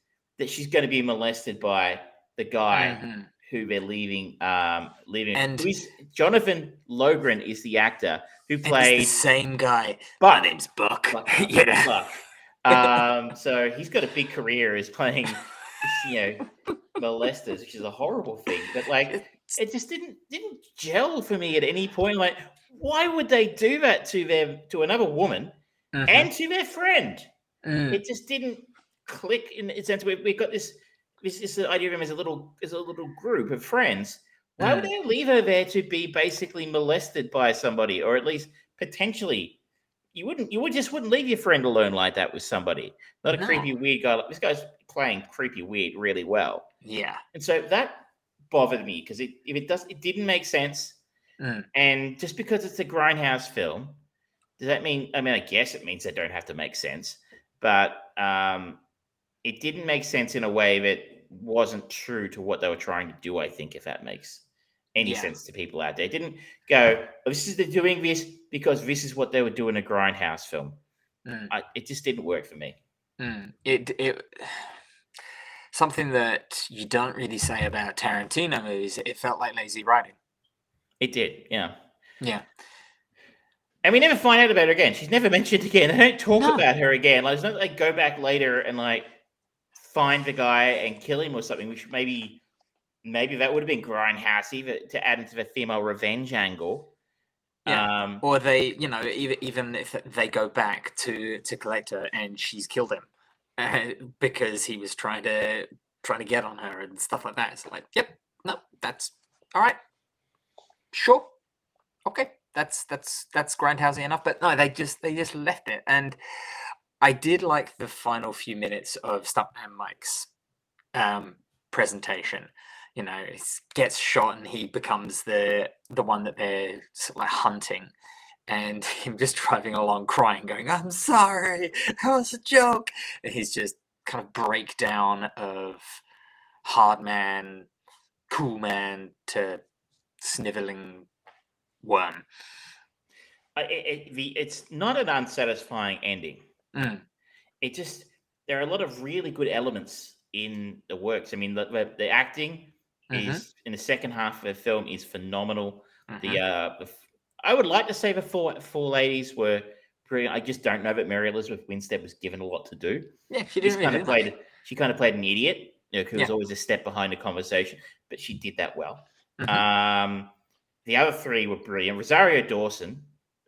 B: that she's going to be molested by the guy
A: Mhm.
B: who they're leaving. Um, leaving.
A: And-
B: is Jonathan Loughran is the actor who played
A: the same guy. My
B: Buck.
A: name's Buck.
B: Buck-
A: yeah.
B: Buck. Um, so he's got a big career as playing, you know, molesters, which is a horrible thing. But like, it just didn't didn't gel for me at any point. Like, why would they do that to them to another woman
A: Mhm.
B: and to their friend?
A: Mm.
B: It just didn't click in the sense we we got this this this idea of him as a little as a little group of friends. Why would they leave her there to be basically molested by somebody, or at least potentially? You wouldn't. You would just wouldn't leave your friend alone like that with somebody. Not a
A: No.
B: creepy weird guy. like- This guy's playing creepy weird really well,
A: yeah.
B: and so that bothered me because it if it does it didn't make sense.
A: Mm.
B: And just because it's a grindhouse film, does that mean? I mean, I guess it means they don't have to make sense, but um, it didn't make sense in a way that wasn't true to what they were trying to do. I think, if that makes any
A: Yeah.
B: sense to people out there, it didn't go. "Oh, this is they're doing this because this is what they would do in a grindhouse film.
A: Mm.
B: I, it just didn't work for me.
A: Mm. It it something that you don't really say about Tarantino movies. It felt like lazy writing.
B: It did, yeah.
A: Yeah.
B: And we never find out about her again. She's never mentioned again. They don't talk
A: No.
B: about her again. Like, it's not like go back later and like find the guy and kill him or something. We should maybe, maybe that would have been grindhousey to add into the female revenge angle.
A: Yeah.
B: Um,
A: Or they, you know, even even if they go back to to collect her and she's killed him uh, because he was trying to trying to get on her and stuff like that. It's like, yep, no, that's all right, sure, okay, that's that's that's grindhousey enough. But no, they just they just left it, and I did like the final few minutes of Stuntman Mike's um, presentation. You know, he gets shot and he becomes the the one that they're sort of like hunting, and him just driving along crying, going, "I'm sorry, that was a joke." And he's just kind of breakdown of hard man, cool man to sniveling worm.
B: It, it, the, it's not an unsatisfying ending.
A: Mm.
B: It just there are a lot of really good elements in the works. I mean, the, the, the acting
A: Mhm.
B: is in the second half of the film is phenomenal.
A: Mhm.
B: The uh, the, I would like to say the four four ladies were brilliant. I just don't know that Mary Elizabeth Winstead was given a lot to do.
A: yeah, she didn't
B: kind of played she kind of played an idiot, you know, who was always a step behind the conversation, but she did that well.
A: Mhm.
B: Um, the other three were brilliant. Rosario Dawson,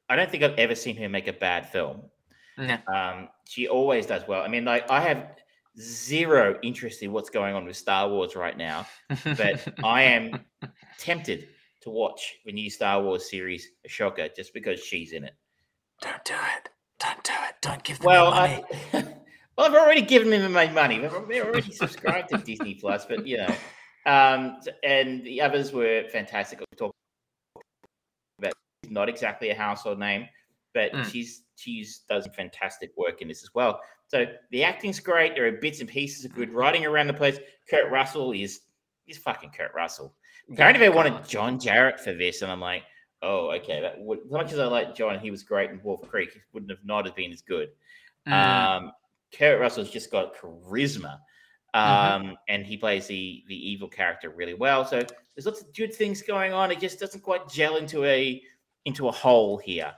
B: I don't think I've ever seen her make a bad film.
A: Yeah.
B: Um, she always does well. I mean, like I have zero interest in what's going on with Star Wars right now, but I am tempted to watch the new Star Wars series, Ahsoka, just because she's in it.
A: Don't do it. Don't do it. Don't give them
B: Well,
A: money.
B: I, well, I've already given them my money. They're already subscribed to Disney Plus, but you know, um, and the others were fantastic. We talked about not exactly a household name, but
A: Mm.
B: she's she's does fantastic work in this as well. So the acting's great. There are bits and pieces of good writing around the place. Kurt Russell is is fucking Kurt Russell. Apparently, they wanted
A: on.
B: John Jarratt for this, and I'm like, oh, okay. That would, as much as I like John, he was great in Wolf Creek. He wouldn't have not have been as good.
A: Mm,
B: Um, Kurt Russell's just got charisma, um,
A: Mhm.
B: and he plays the the evil character really well. So there's lots of good things going on. It just doesn't quite gel into a into a whole here.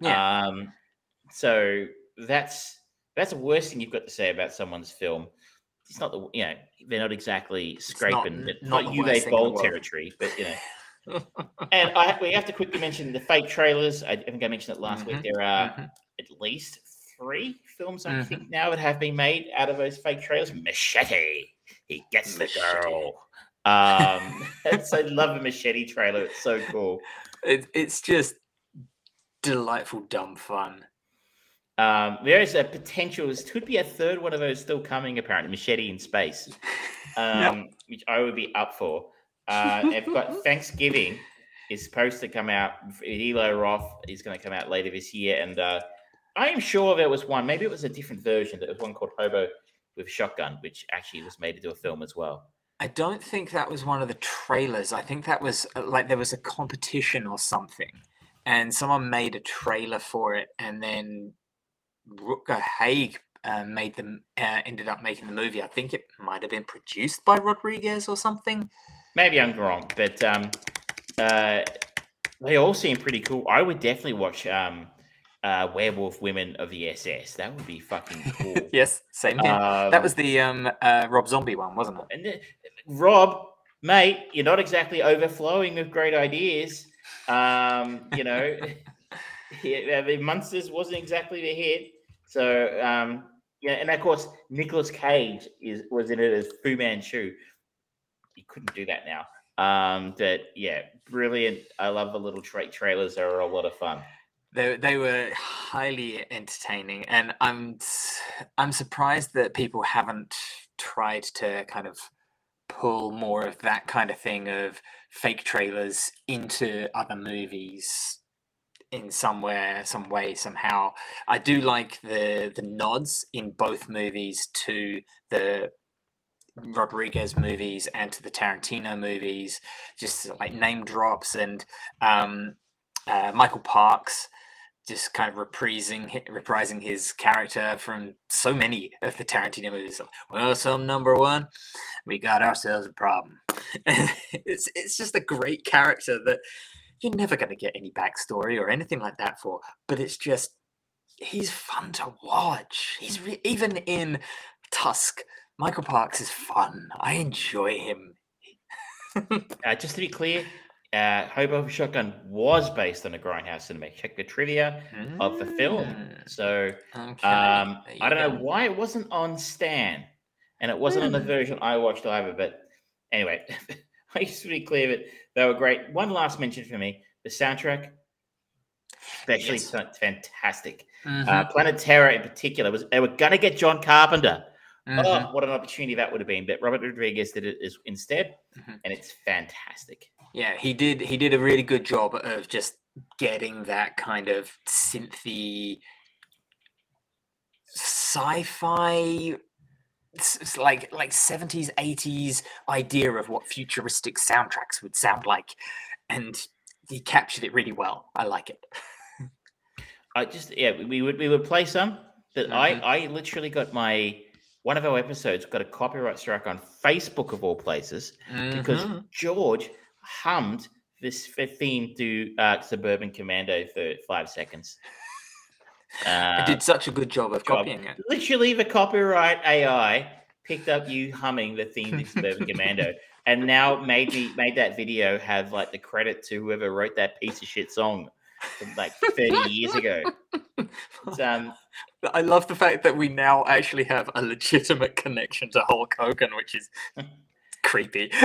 A: yeah.
B: Um, so that's that's the worst thing you've got to say about someone's film. It's not the you know they're not exactly scraping
A: n-
B: not,
A: not the
B: you they
A: worst thing the
B: bold
A: world.
B: territory, but you know. And I we have to quickly mention the fake trailers. I, I think I mentioned it last
A: Mhm,
B: week. There are
A: Mhm.
B: at least three films I
A: Mhm.
B: think now that have been made out of those fake trailers. Machete, he gets the girl. Um, so I love the machete trailer. It's so cool.
A: It, it's just delightful, dumb fun.
B: Um, there is a potential. There could be a third one of those still coming. Apparently, Machete in Space, um, which I would be up for. Uh, they've got Thanksgiving is supposed to come out. Eli Roth is going to come out later this year, and uh, I am sure there was one. Maybe it was a different version. There was one called Hobo with a Shotgun, which actually was made into a film as well.
A: I don't think that was one of the trailers. I think that was uh, like there was a competition or something, and someone made a trailer for it, and then Rutger Haig uh, made them uh, ended up making the movie. I think it might have been produced by Rodriguez or something.
B: Maybe I'm wrong, but um, uh, they all seem pretty cool. I would definitely watch um, uh, Werewolf Women of the SS. That would be fucking cool.
A: yes, same here.
B: Um,
A: that was the um, uh, Rob Zombie one, wasn't it?
B: And then, Rob, mate, you're not exactly overflowing with great ideas. Um, you know, yeah, the Monsters wasn't exactly the hit. So um, yeah, and of course Nicolas Cage is was in it as Fu Manchu. You couldn't do that now. Um, that yeah, brilliant. I love the little tra- trailers; they're a lot of fun.
A: They they were highly entertaining, and I'm I'm surprised that people haven't tried to kind of pull more of that kind of thing of fake trailers into other movies in somewhere some way somehow i do like the the nods in both movies to the rodriguez movies and to the tarantino movies just like name drops and um uh, michael parks just kind of reprising reprising his character from so many of the Tarantino movies. Well, some number one, we got ourselves a problem. it's it's just a great character that you're never going to get any backstory or anything like that for, but it's just he's fun to watch. He's re- even in Tusk. Michael Parks is fun. I enjoy him.
B: Uh, just to be clear, uh, Hobo Shotgun was based on a Grindhouse cinema. Check the trivia of the film.
A: Mm,
B: So
A: Okay.
B: Um, I don't know why it wasn't on Stan, and it wasn't on the
A: Hmm.
B: version I watched either. But anyway, I used to be clear that they were great. One last mention for me: the soundtrack, especially
A: Yes.
B: fa- fantastic.
A: Mhm,
B: Uh, Planet Terror, in particular, was they were going to get John Carpenter.
A: mhm.
B: Oh, what an opportunity that would have been! But Robert Rodriguez did it instead,
A: Mhm.
B: and it's fantastic.
A: Yeah, he did. He did a really good job of just getting that kind of synthy, sci-fi, s- s- like like seventies, eighties idea of what futuristic soundtracks would sound like, and he captured it really well. I like it.
B: I just yeah, we- would we would play some. But
A: Mhm.
B: I I literally got my one of our episodes got a copyright strike on Facebook of all places because
A: Mhm.
B: George hummed this theme to uh, Suburban Commando for five seconds.
A: I
B: Uh,
A: did such a good job of
B: job.
A: copying it.
B: literally, the copyright AI picked up you humming the theme to Suburban Commando, and now made me made that video have like the credit to whoever wrote that piece of shit song from like thirty years ago. Um,
A: I love the fact that we now actually have a legitimate connection to Hulk Hogan, which is creepy.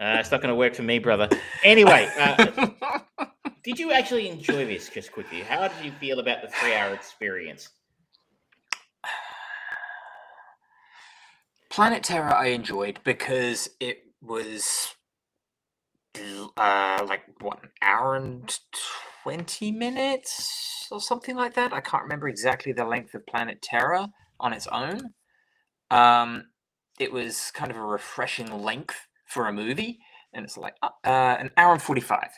B: Uh, it's not going to work for me, brother. Anyway, uh, did you actually enjoy this just quickly? How did you feel about the three hour experience?
A: Planet Terror I enjoyed because it was uh like what an hour and 20 minutes or something like that. I can't remember exactly the length of Planet Terror on its own. Um it was kind of a refreshing length for a movie and it's like uh, uh, an hour and 45.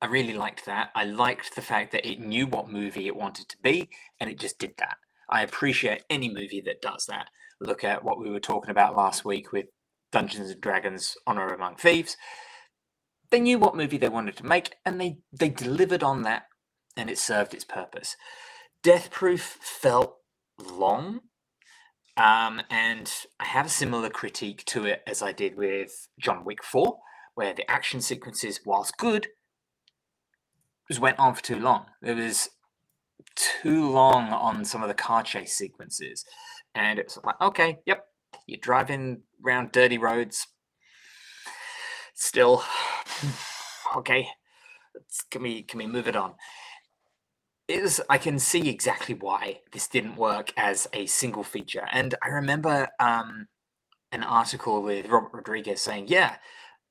A: I really liked that. I liked the fact that it knew what movie it wanted to be and it just did that. I appreciate any movie that does that. Look at what we were talking about last week with Dungeons and Dragons Honor Among Thieves. They knew what movie they wanted to make and they they delivered on that and it served its purpose. Death Proof felt long. Um, and I have a similar critique to it as I did with John Wick 4, where the action sequences, whilst good, just went on for too long. It was too long on some of the car chase sequences. And it's like, okay, yep, you're driving around dirty roads. Still, okay, can we can we move it on? It was, I can see exactly why this didn't work as a single feature. And I remember um, an article with Robert Rodriguez saying, yeah,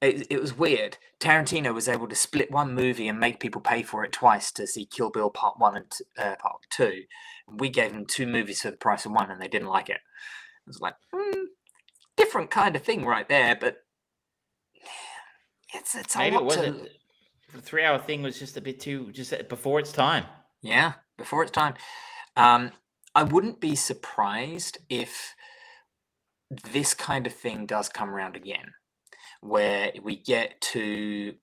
A: it, it was weird. Tarantino was able to split one movie and make people pay for it twice to see Kill Bill Part One and uh, Part Two. We gave them two movies for the price of one, and they didn't like it. It was like hmm, different kind of thing right there, but it's it's a
B: Maybe it
A: lot to
B: wasn't. The three hour thing was just a bit too, just before its time.
A: Yeah before its time. Um, I wouldn't be surprised if this kind of thing does come around again, where we get to,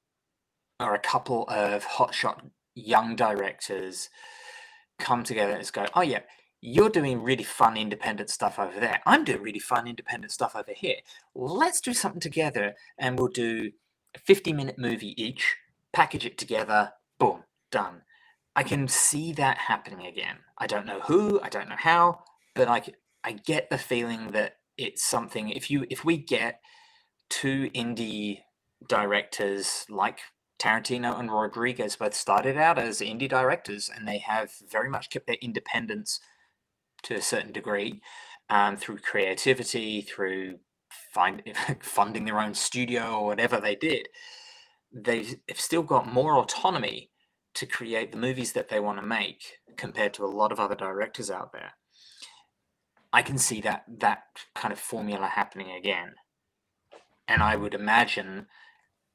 A: or a couple of hotshot young directors come together and go, oh yeah, you're doing really fun independent stuff over there. I'm doing really fun independent stuff over here. Let's do something together and we'll do a 50 minute movie each, package it together, boom, done. I can see that happening again. I don't know who, I don't know how, but I, I get the feeling that it's something if you if we get two indie directors like Tarantino and Rodriguez both started out as indie directors and they have very much kept their independence to a certain degree um, through creativity, through find, funding their own studio or whatever they did. They've still got more autonomy to create the movies that they want to make compared to a lot of other directors out there. I can see that that kind of formula happening again, and I would imagine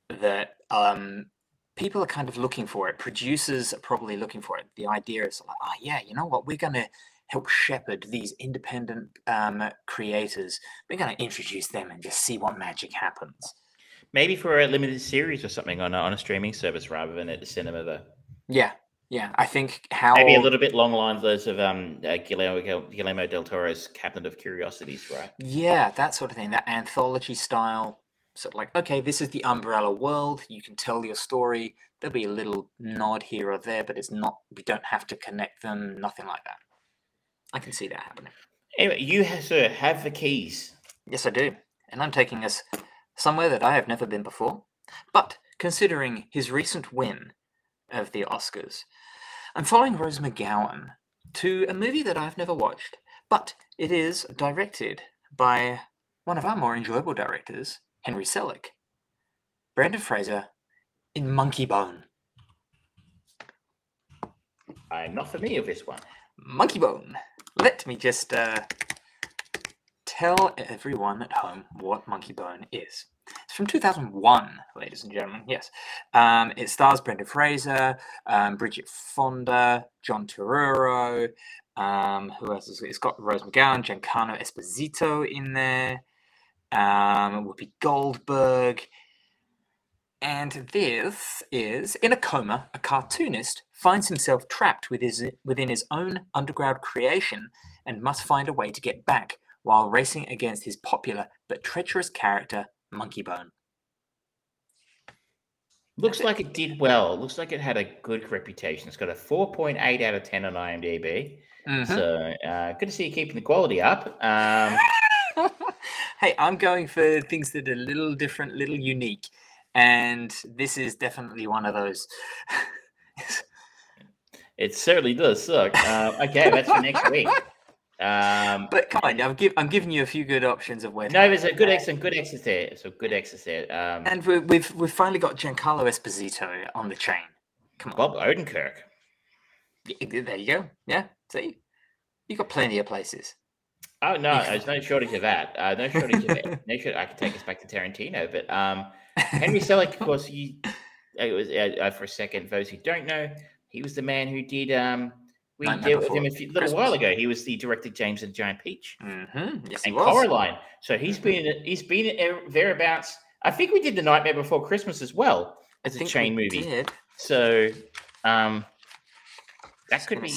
A: that um, people are kind of looking for it. Producers are probably looking for it. The idea is like, oh yeah, you know what? We're going to help shepherd these independent um, creators. We're going to introduce them and just see what magic happens.
B: Maybe for a limited series or something on a, on a streaming service rather than at the cinema, though.
A: Yeah, yeah. I think how
B: maybe a little bit long lines those of um uh, Guillermo, Guillermo del Toro's Cabinet of Curiosities, right?
A: Yeah, that sort of thing. That anthology style. Sort of like, okay, this is the umbrella world. You can tell your story. There'll be a little nod here or there, but it's not. We don't have to connect them. Nothing like that. I can see that happening.
B: Anyway, you sir, have the keys.
A: Yes, I do. And I'm taking us somewhere that I have never been before. But considering his recent win of the Oscars, I'm following Rose McGowan to a movie that I've never watched, but it is directed by one of our more enjoyable directors, Henry Selick. Brendan Fraser in Monkeybone.
B: I'm not familiar with this one.
A: Monkeybone. Let me just uh, tell everyone at home what Monkeybone is. From 2001, ladies and gentlemen. Yes. Um, it stars Brendan Fraser, um, Bridget Fonda, John Turturro. Um, who else is it? It's got Rose McGowan, Giancarlo Esposito in there, um, Whoopi Goldberg. And this is in a coma, a cartoonist finds himself trapped with his, within his own underground creation and must find a way to get back while racing against his popular but treacherous character, Monkeybone.
B: Looks like it did well. Looks like it had a good reputation. It's got a 4.8 out of 10 on IMDb. Mm-hmm. So uh, good to see you keeping the quality up. Um,
A: hey, I'm going for things that are a little different, little unique. And this is definitely one of those.
B: it certainly does suck. Uh, okay, that's for next week. Um,
A: but come on, I'm, give, I'm giving you a few good options of where.
B: No, there's a good excellent, good exit there. So good exit there. Um,
A: and we, we've we've finally got Giancarlo Esposito on the chain. Come on,
B: Bob Odenkirk.
A: There you go. Yeah, see, you got plenty of places.
B: Oh no, there's no shortage of that. Uh, no shortage of it. No shortage. I could take us back to Tarantino, but um, Henry Selick, of course, he it was uh, for a second. For those who don't know, he was the man who did um, we dealt with him a few, little Christmas. while ago. He was the director James and Giant Peach.
A: Mm-hmm. Yes, and
B: Coraline. So he's mm-hmm. been he's been thereabouts. I think we did the Nightmare Before Christmas as well as a chain movie. Did. So um, that could be.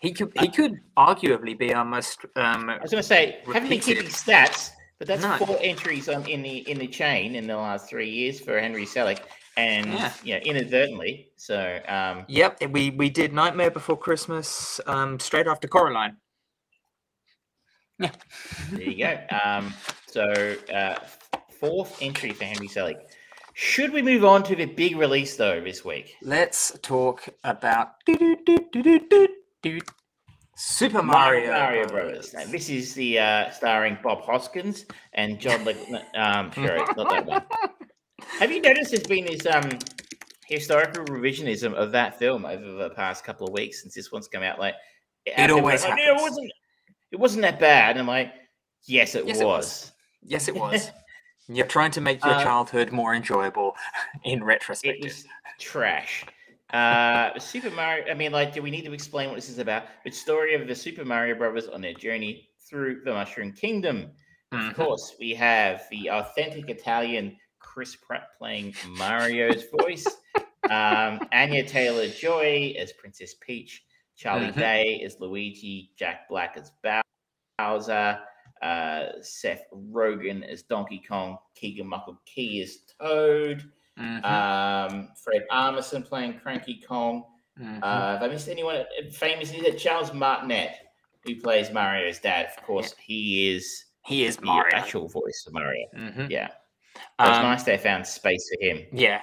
A: He could he could arguably be our most. Um, I
B: was going to say, haven't been keeping stats, but that's no. four entries um, in the in the chain in the last three years for Henry Selick and yeah. you know, inadvertently. So um,
A: yep, we we did Nightmare Before Christmas um, straight after Coraline.
B: Yeah, there you go. Um, so uh, fourth entry for Henry Selick. Should we move on to the big release though this week?
A: Let's talk about Super Mario,
B: Mario Brothers. Now, this is the uh, starring Bob Hoskins and John. Le- um, sorry, not that one. Have you noticed there's been this um historical revisionism of that film over the past couple of weeks since this one's come out? Like
A: it always like,
B: it wasn't it wasn't that bad. And I'm like, yes, it, yes, was. it was.
A: Yes, it was. You're trying to make your um, childhood more enjoyable in retrospect.
B: It was trash. Uh, Super Mario. I mean, like, do we need to explain what this is about? It's story of the Super Mario Brothers on their journey through the Mushroom Kingdom. Of
A: Mhm.
B: course, we have the authentic Italian Chris Pratt playing Mario's voice, um, Anya Taylor Joy as Princess Peach, Charlie
A: Mhm.
B: Day as Luigi, Jack Black as Bowser, uh, Seth Rogen as Donkey Kong, Keegan Michael Key as Toad,
A: Mhm,
B: um, Fred Armisen playing Cranky Kong.
A: mhm.
B: Uh, have I missed anyone famous? Is it Charles Martinet who plays Mario's dad? Of course, he is
A: he is
B: the
A: Mario.
B: actual voice of Mario.
A: Mhm.
B: Yeah, so it's
A: Um,
B: nice they found space for him.
A: Yeah.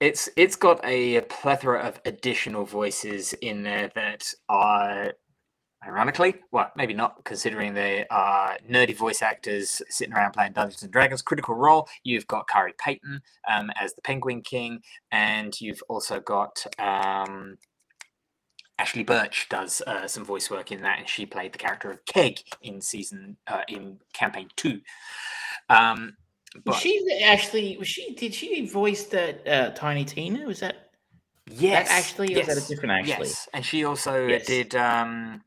A: It's it's got a plethora of additional voices in there that are ironically, well, maybe not considering they are nerdy voice actors sitting around playing Dungeons and Dragons. Critical Role, you've got Khary Payton um, as the Penguin King, and you've also got um, Ashley Burch does uh, some voice work in that, and she played the character of Keg in season uh, in campaign two. Um, but
B: she actually was she did she voice that uh, Tiny Tina? Was that
A: yes,
B: Ashley, or is that a
A: yes,
B: different Ashley?
A: Yes, and she also
B: Yes.
A: did. Um,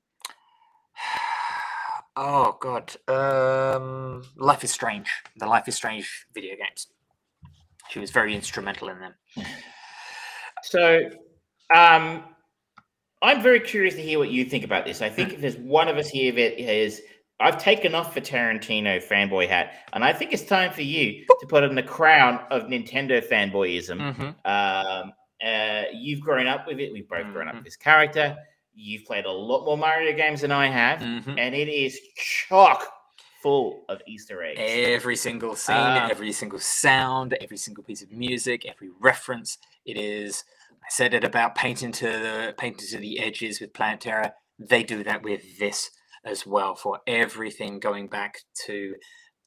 A: oh God, um, Life is Strange. The Life is Strange video games. She was very instrumental in them.
B: So, um, I'm very curious to hear what you think about this. I
A: Hmm.
B: think if there's one of us here that is, I've taken off the Tarantino fanboy hat, and I think it's time for you to put on the crown of Nintendo fanboyism.
A: Mm-hmm.
B: Um, uh, you've grown up with it. We've both grown up
A: Mhm.
B: with this character. You've played a lot more Mario games than I have,
A: Mm-hmm.
B: and it is chock full of Easter eggs.
A: Every single scene,
B: Ah.
A: every single sound, every single piece of music, every reference. It is. I said it about painting to the painting to the edges with Planet Terror. They do that with this as well for everything going back to.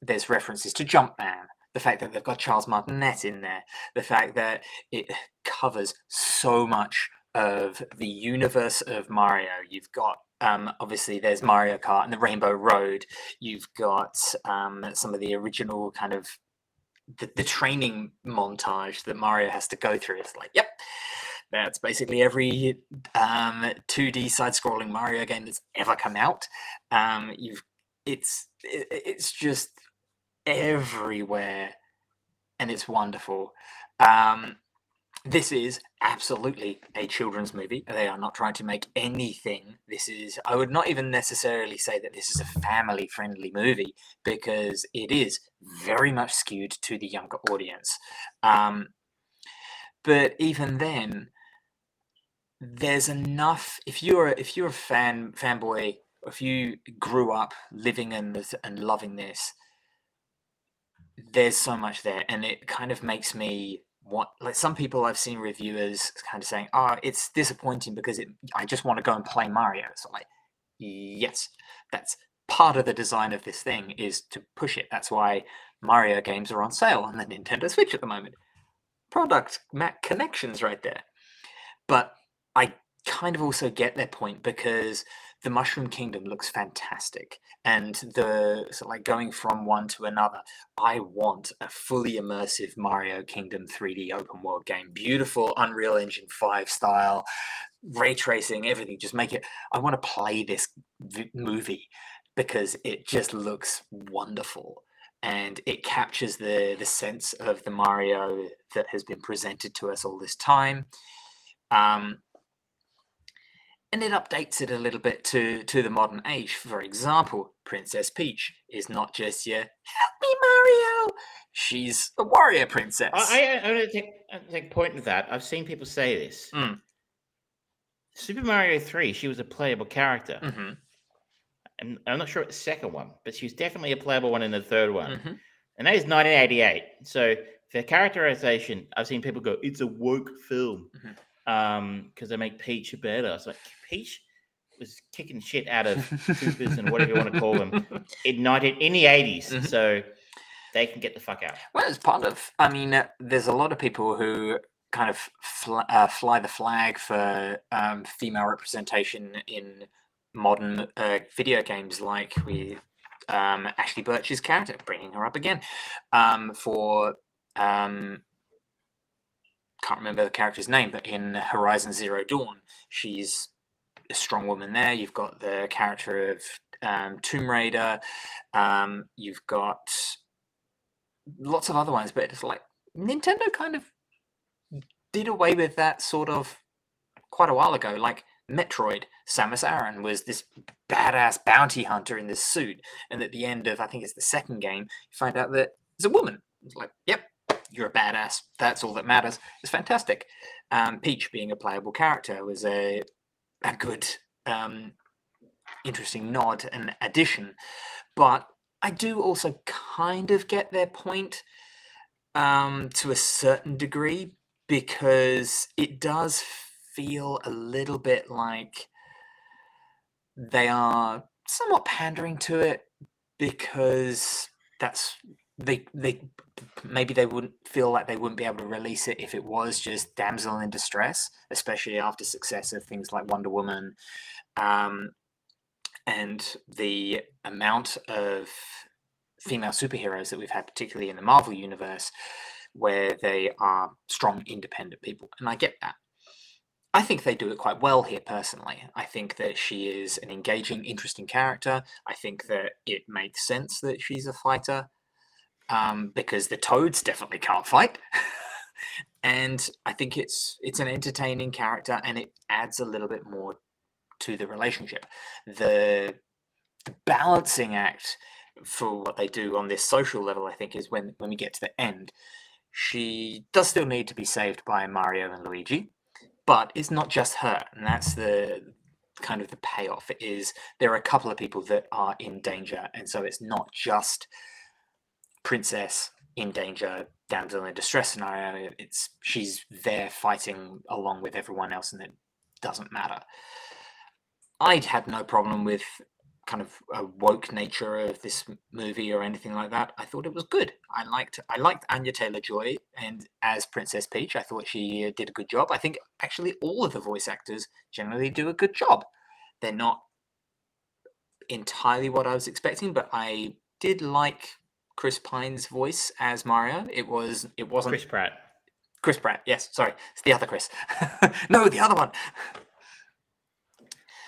A: There's references to Jumpman. The fact that they've got Charles Martinet in there. The fact that it covers so much of the universe of Mario. You've got um, obviously there's Mario Kart and the Rainbow Road you've got um, some of the original kind of the, the training montage that Mario has to go through. It's like, yep, that's basically every um, 2D side-scrolling Mario game that's ever come out. Um, you've it's it, it's just everywhere, and it's wonderful. Um, this is absolutely a children's movie. They are not trying to make anything. This is, I would not even necessarily say that this is a family friendly movie because it is very much skewed to the younger audience. Um, but even then, there's enough. If you're if you're a fan fanboy, if you grew up living in this and loving this, there's so much there, and it kind of makes me want. Like some people I've seen reviewers kind of saying, "Oh, it's disappointing because it. I just want to go and play Mario." So like, yes, that's part of the design of this thing is to push it. That's why Mario games are on sale on the Nintendo Switch at the moment. Product connections right there. But I kind of also get their point because the Mushroom Kingdom looks fantastic, and the so like going from one to another. I want a fully immersive Mario Kingdom 3D open world game, beautiful Unreal Engine 5 style, ray tracing, everything. Just make it. I want to play this v- movie because it just looks wonderful and it captures the the sense of the Mario that has been presented to us all this time. Um, and it updates it a little bit to to the modern age. For example, Princess Peach is not just your "Help me, Mario." She's a warrior princess.
B: I, I, I don't take, I don't take point with that. I've seen people say this.
A: Mm.
B: Super Mario 3, she was a playable character.
A: Mhm,
B: And I'm not sure what the second one, but she was definitely a playable one in the third one.
A: mhm.
B: And that is 1988. So for characterization, I've seen people go, it's a woke film.
A: Mhm.
B: Um, because they make Peach better. It's like Peach was kicking shit out of Koopas and whatever you want to call them in 19 in the 80s.
A: Mhm.
B: So they can get the fuck out.
A: Well, it's part of. I mean, uh, there's a lot of people who kind of fl- uh, fly the flag for um, female representation in modern uh, video games, like with um, Ashley Burch's character, bringing her up again, um, for um, can't remember the character's name, but in Horizon Zero Dawn, she's a strong woman there. You've got the character of um, Tomb Raider. Um, you've got lots of other ones, but it's like Nintendo kind of did away with that sort of quite a while ago. Like Metroid, Samus Aran was this badass bounty hunter in this suit, and at the end of I think it's the second game, you find out that it's a woman. It's like, yep, you're a badass. That's all that matters. It's fantastic. Um, Peach being a playable character was a a good, um, interesting nod and addition, but I do also kind of get their point um, to a certain degree because it does feel a little bit like they are somewhat pandering to it because that's they they maybe they wouldn't feel like they wouldn't be able to release it if it was just damsel in distress especially after success of things like wonder woman um, and the amount of female superheroes that we've had particularly in the marvel universe where they are strong independent people and i get that I think they do it quite well here, personally. I think that she is an engaging, interesting character. I think that it makes sense that she's a fighter um, because the Toads definitely can't fight. and I think it's it's an entertaining character, and it adds a little bit more to the relationship. The, the balancing act for what they do on this social level, I think, is when when we get to the end. She does still need to be saved by Mario and Luigi but it's not just her, and that's the kind of the payoff. is there are a couple of people that are in danger, and so it's not just princess in danger, damsel in distress scenario. It's she's there fighting along with everyone else, and it doesn't matter. I'd had no problem with kind of a woke nature of this movie or anything like that. I thought it was good. I liked I liked Anya Taylor Joy and as Princess Peach, I thought she uh, did a good job. I think actually all of the voice actors generally do a good job. They're not entirely what I was expecting, but I did like Chris Pine's voice as Mario. It was it wasn't
B: Chris Pratt.
A: Chris Pratt. Yes, sorry, it's the other Chris. no, the other one.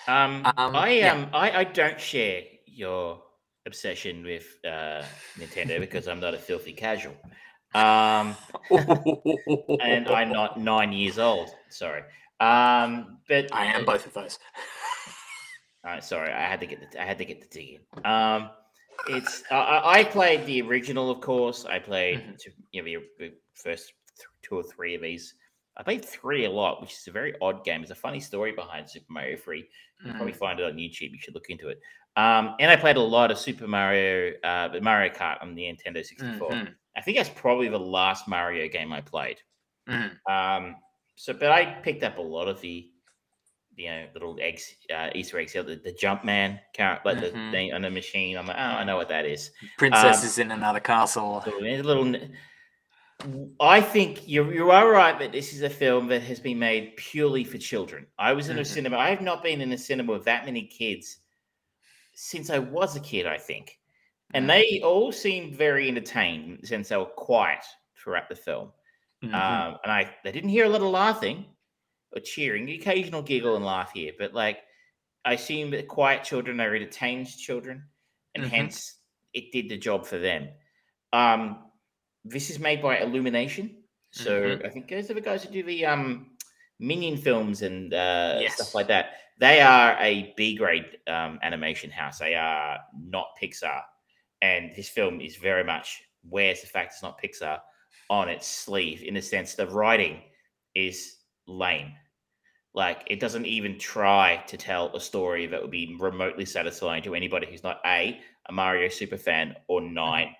B: Um, um I yeah. um I, I don't share your obsession with uh, Nintendo because I'm not a filthy casual. Um, and I'm not nine years old. Sorry. Um, but
A: I am both of those.
B: All right, sorry, I had to get the I had to get the dig in. Um, it's uh, I played the original, of course. I played mm-hmm. to, you know the first two or three of these I played three a lot, which is a very odd game. There's a funny story behind Super Mario 3. You mm. probably find it on YouTube. You should look into it. Um, and I played a lot of Super Mario, uh, Mario Kart on the Nintendo 64. Mm-hmm. I think that's probably the last Mario game I played. Mm. Um, so, but I picked up a lot of the, you know, little eggs, uh, Easter eggs. The, the Jumpman character, like mm-hmm. the thing on the machine. I'm like, oh, I know what that is.
A: Princess um, is in another castle.
B: A little I think you you are right that this is a film that has been made purely for children. I was in mm-hmm. a cinema. I have not been in a cinema with that many kids since I was a kid. I think, and mm-hmm. they all seemed very entertained since they were quiet throughout the film. Mm-hmm. Um, and I they didn't hear a lot of laughing or cheering, occasional giggle and laugh here, but like I assume that quiet children are entertained children, and mm-hmm. hence it did the job for them. Um, this is made by Illumination. So mm-hmm. I think those are the guys who do the um, Minion films and uh, yes. stuff like that. They are a B grade um, animation house. They are not Pixar, and this film is very much wears the fact it's not Pixar on its sleeve in the sense the writing is lame. Like it doesn't even try to tell a story that would be remotely satisfying to anybody who's not a a Mario super fan or nine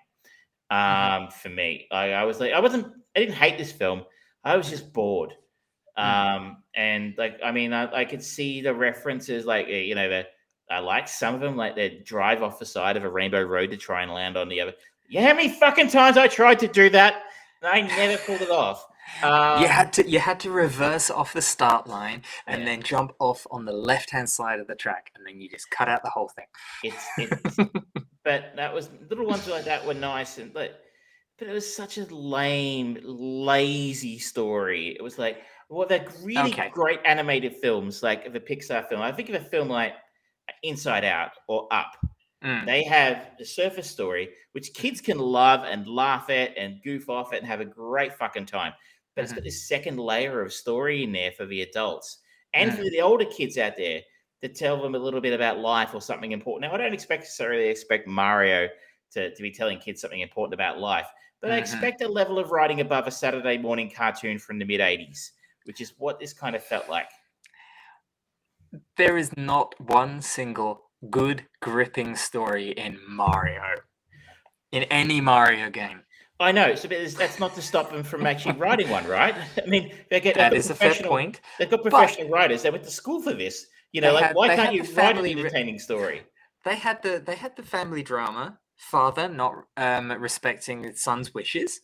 B: Mm-hmm. um, for me. I, I was like, I wasn't, I didn't hate this film. I was just bored. Mm. Um, and like, I mean, I, I could see the references, like, eh, you know, that I like some of them, like they drive off the side of a rainbow road to try and land on the other. Yeah, how many fucking times I tried to do that and I never pulled it off.
A: Um, you had to you had to reverse off the start line and yeah. then jump off on the left hand side of the track, and then you just cut out the whole thing.
B: It's, it's but that was little ones like that were nice and but but it was such a lame, lazy story. It was like, well, they're really
A: Okay.
B: great animated films, like the Pixar film. I think of a film like Inside Out or Up.
A: Mm.
B: They have the surface story, which kids can love and laugh at and goof off at and have a great fucking time. But it's got this second layer of story in there for the adults and for the older kids out there to tell them a little bit about life or something important. Now, I don't expect necessarily expect Mario to, to be telling kids something important about life, but I
A: Mhm.
B: expect a level of writing above a Saturday morning cartoon from the mid 80s, which is what this kind of felt like.
A: There is not one single good gripping story in Mario. In any Mario game.
B: I know, so that's not to stop them from actually writing one, right? I mean, they get
A: That
B: got
A: a fair point.
B: They've got professional writers. They went to school for this. You know, like
A: had-
B: why can't you write an entertaining story?
A: They had the they had the family drama. Father not um, respecting his son's wishes.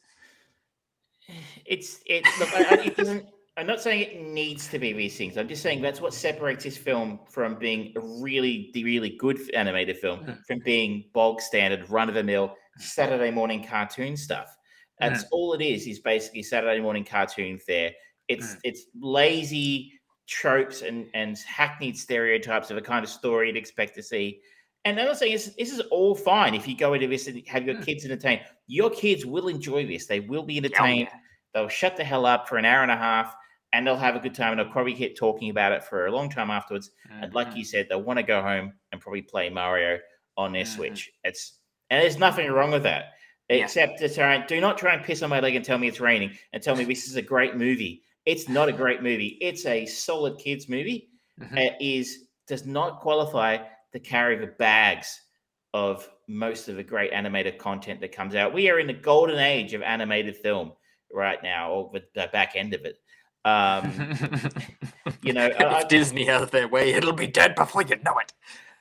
B: It's it. Look, I, it doesn't. I'm not saying it needs to be these things. I'm just saying that's what separates this film from being a really, really good animated film
A: Mm.
B: from being bog standard, run of the mill Saturday morning cartoon stuff. That's all it is. Is basically Saturday morning cartoon fare. It's
A: Mm.
B: it's lazy tropes and and hackneyed stereotypes of a kind of story you'd expect to see. And I'm not saying this, this is all fine if you go into this and have your
A: Mm.
B: kids entertained. Your kids will enjoy this. They will be
A: Oh,
B: entertained
A: yeah.
B: they'll shut the hell up for an hour and a half and they'll have a good time and they'll probably keep talking about it for a long time afterwards and like
A: Mhm.
B: you said they'll want to go home and probably play mario on their
A: Mhm.
B: switch it's and there's nothing wrong with that
A: Yeah.
B: except to try and do not try and piss on my leg and tell me it's raining and tell me this is a great movie it's not a great movie it's a solid kids movie
A: Mhm.
B: It is does not qualify to carry the bags of most of the great animated content that comes out. We are in the golden age of animated film right now, or the, back end of it. Um, you know, I- I-
A: if Disney has their way, it'll be dead before you know it.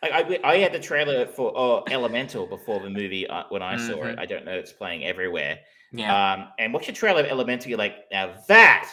B: I, I, I had the trailer for oh, Elemental before the movie uh, when I saw it. I don't know it's playing everywhere.
A: Yeah.
B: Um, and watch a trailer of Elemental, you're like, now that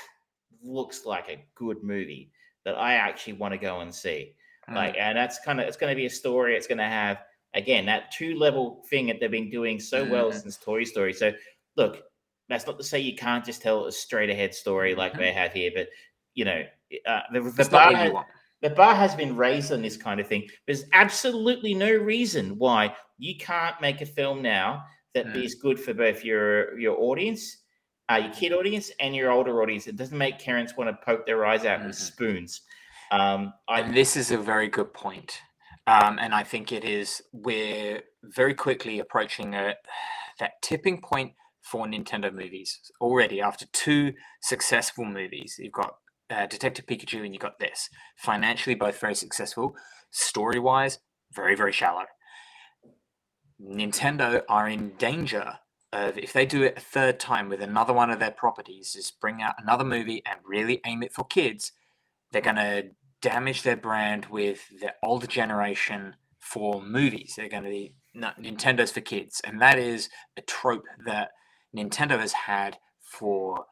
B: looks like a good movie that I actually want to go and see.
A: Mm.
B: Like, and that's kind of it's going to be a story. It's going to have again that two level thing that they've been doing so well
A: Mhm.
B: since Toy Story. So, look, that's not to say you can't just tell a straight ahead story like
A: Mhm.
B: they have here, but you know, uh, the, the bar
A: not what
B: has,
A: you want.
B: the bar has been raised on this kind of thing. There's absolutely no reason why you can't make a film now that
A: Mm.
B: is good for both your your audience, uh, your kid audience, and your older audience. It doesn't make parents want to poke their eyes out with
A: Mhm.
B: spoons. Um, I,
A: And this is a very good point. Um, and I think it is, we're very quickly approaching a, that tipping point for Nintendo movies already after two successful movies. You've got uh, Detective Pikachu and you've got this. Financially, both very successful. Story wise, very, very shallow. Nintendo are in danger of, if they do it a third time with another one of their properties, is bring out another movie and really aim it for kids, they're going to damage their brand with the older generation for movies. They're going to be no, Nintendo's for kids, and that is a trope that Nintendo has had for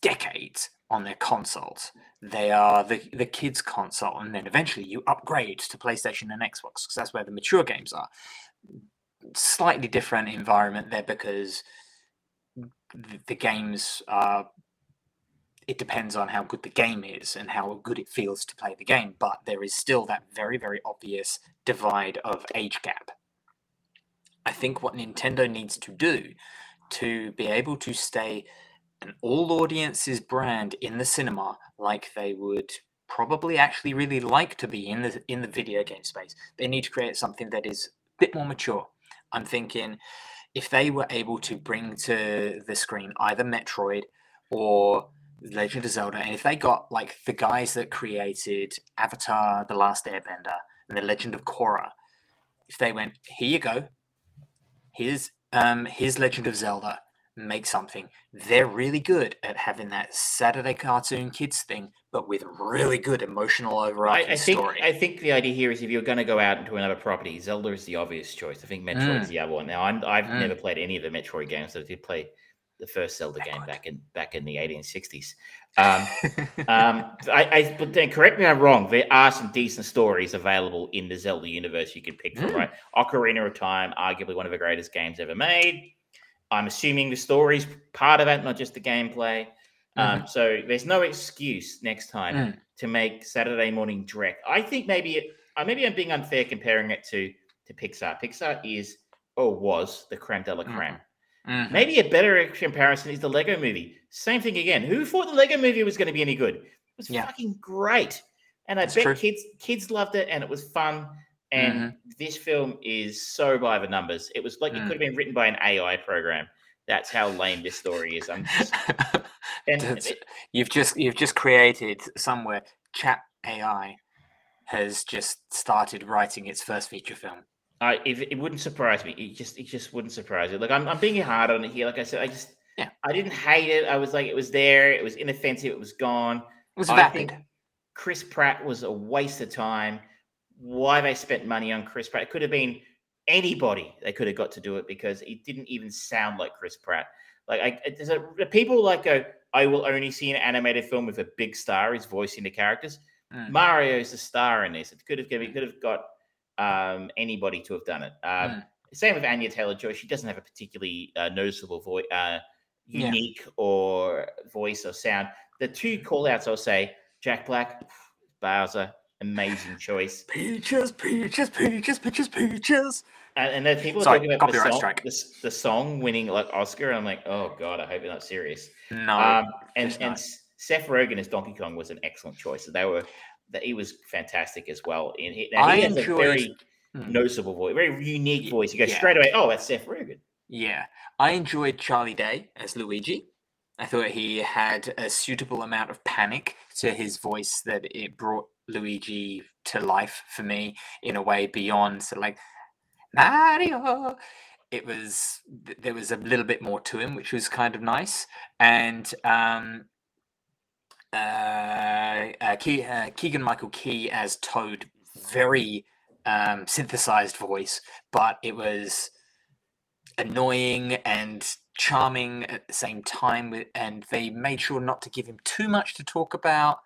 A: decades on their consoles. They are the the kids console, and then eventually you upgrade to PlayStation and Xbox because that's where the mature games are. Slightly different environment there because the, the games are it depends on how good the game is and how good it feels to play the game but there is still that very very obvious divide of age gap i think what nintendo needs to do to be able to stay all audiences brand in the cinema like they would probably actually really like to be in the in the video game space. They need to create something that is a bit more mature. I'm thinking if they were able to bring to the screen either metroid or Legend of Zelda, and if they got like the guys that created Avatar: The Last Airbender and The Legend of Korra, if they went, here you go, here's um here's Legend of Zelda, make something. They're really good at having that Saturday cartoon kids thing, but with really good emotional
B: I,
A: overarching
B: I think
A: story.
B: I think the idea here is if you're going to go out into another property, Zelda is the obvious choice. I think Metroid's
A: Mm.
B: the other one. Now, I'm, I've
A: Mm.
B: never played any of the Metroid games. So I did play the first Zelda game back in back in the 1860s. Um, um, I, I, but then correct me if I'm wrong. There are some decent stories available in the Zelda universe you can pick from.
A: Mm.
B: Right, Ocarina of Time, arguably one of the greatest games ever made. I'm assuming the story's part of it, not just the gameplay. Um, so there's no excuse next time
A: Mm.
B: to make Saturday Morning Direct. I think maybe it, uh, maybe I'm being unfair comparing it to to Pixar. Pixar is or was the creme de la
A: Mhm.
B: creme.
A: Mhm.
B: Maybe a better comparison is the Lego Movie. Same thing again. Who thought the Lego Movie was going to be any good? It was
A: Yeah.
B: fucking great, and I
A: That's
B: bet
A: true.
B: kids kids loved it, and it was fun. And
A: Mm-hmm.
B: this film is so by the numbers. It was like it
A: Mm.
B: could have been written by an AI program. That's how lame this story is. I'm just, and
A: That's- you've just you've just created somewhere chat AI has just started writing its first feature film.
B: I if it wouldn't surprise me. It just it just wouldn't surprise me. Like I'm I'm being hard on it here. Like I said, I just
A: Yeah.
B: I didn't hate it. I was like it was there. It was inoffensive. It was gone.
A: It was vapid.
B: Chris Pratt was a waste of time. Why they spent money on Chris Pratt? It could have been anybody they could have got to do it because it didn't even sound like Chris Pratt. Like I, there's a people like go, I will only see an animated film with a big star is voicing the characters.
A: Mm.
B: Mario's the star in this. It could have given, could have got um, anybody to have done it. Um,
A: Mm.
B: Same with Anya Taylor Joy. She doesn't have a particularly uh, noticeable voice, uh,
A: Yeah.
B: unique or voice or sound. The two call outs I'll say Jack Black, Bowser, amazing choice.
A: Peaches, peaches, peaches, peaches, peaches.
B: And, and then people are
A: Sorry,
B: talking about the song,
A: strike.
B: the, the song winning like Oscar. I'm like, oh god, I hope you're not serious.
A: No,
B: Um, and
A: it's
B: and
A: not.
B: S- Seth Rogen as Donkey Kong was an excellent choice. They were that he was fantastic as well. And he, now
A: I
B: he has
A: enjoyed-
B: a very
A: Mm.
B: noticeable voice, very unique voice. You go
A: yeah.
B: straight away, oh, that's Seth Rogen.
A: Yeah, I enjoyed Charlie Day as Luigi. I thought he had a suitable amount of panic to his voice that it brought Luigi to life for me in a way beyond of like Mario. It was there was a little bit more to him, which was kind of nice. And um, uh, uh, uh, Keegan Michael Key as Toad, very um, synthesized voice, but it was annoying and charming at the same time and they made sure not to give him too much to talk about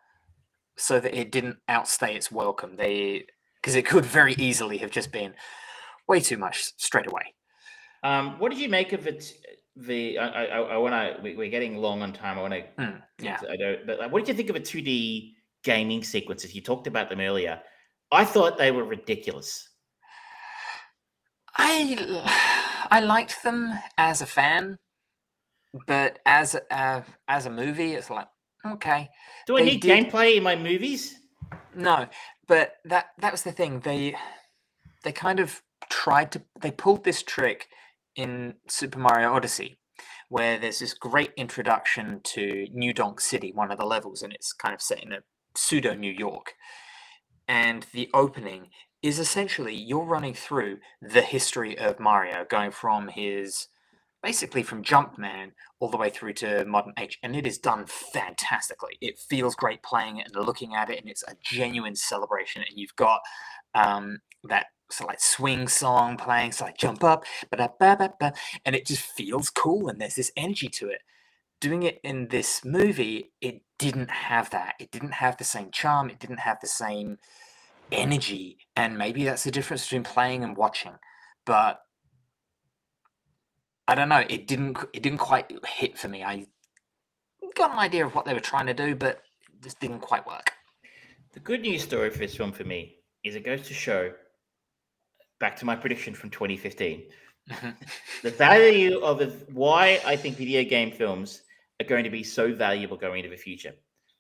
A: so that it didn't outstay its welcome they because it could very easily have just been way too much straight away
B: Um, what did you make of it? The I I, I want to. We, we're getting long on time. I want to.
A: Hmm, yeah
B: I don't. But what did you think of a two D gaming sequences? You talked about them earlier. I thought they were ridiculous.
A: I I liked them as a fan but as a- uh, as a movie it's like okay
B: Do I
A: They
B: need
A: did-
B: gameplay in my movies?
A: No, but that that was the thing. They they kind of tried to they pulled this trick in Super Mario Odyssey where there's this great introduction to New Donk City, one of the levels, and it's kind of set in a pseudo New York. And the opening is essentially you're running through the history of Mario, going from his basically from Jumpman all the way through to modern age, and it is done fantastically. It feels great playing it and looking at it, and it's a genuine celebration. And you've got um, that sort of like swing song playing, so like jump up, and it just feels cool, and there's this energy to it. Doing it in this movie, it didn't have that. It didn't have the same charm. It didn't have the same energy, and maybe that's the difference between playing and watching. But I don't know. It didn't. It didn't quite hit for me. I got an idea of what they were trying to do, but it just didn't quite work.
B: The good news story for this film for me is it goes to show, back to my prediction from 2015,
A: Mhm.
B: the value of the, why I think video game films are going to be so valuable going into the future.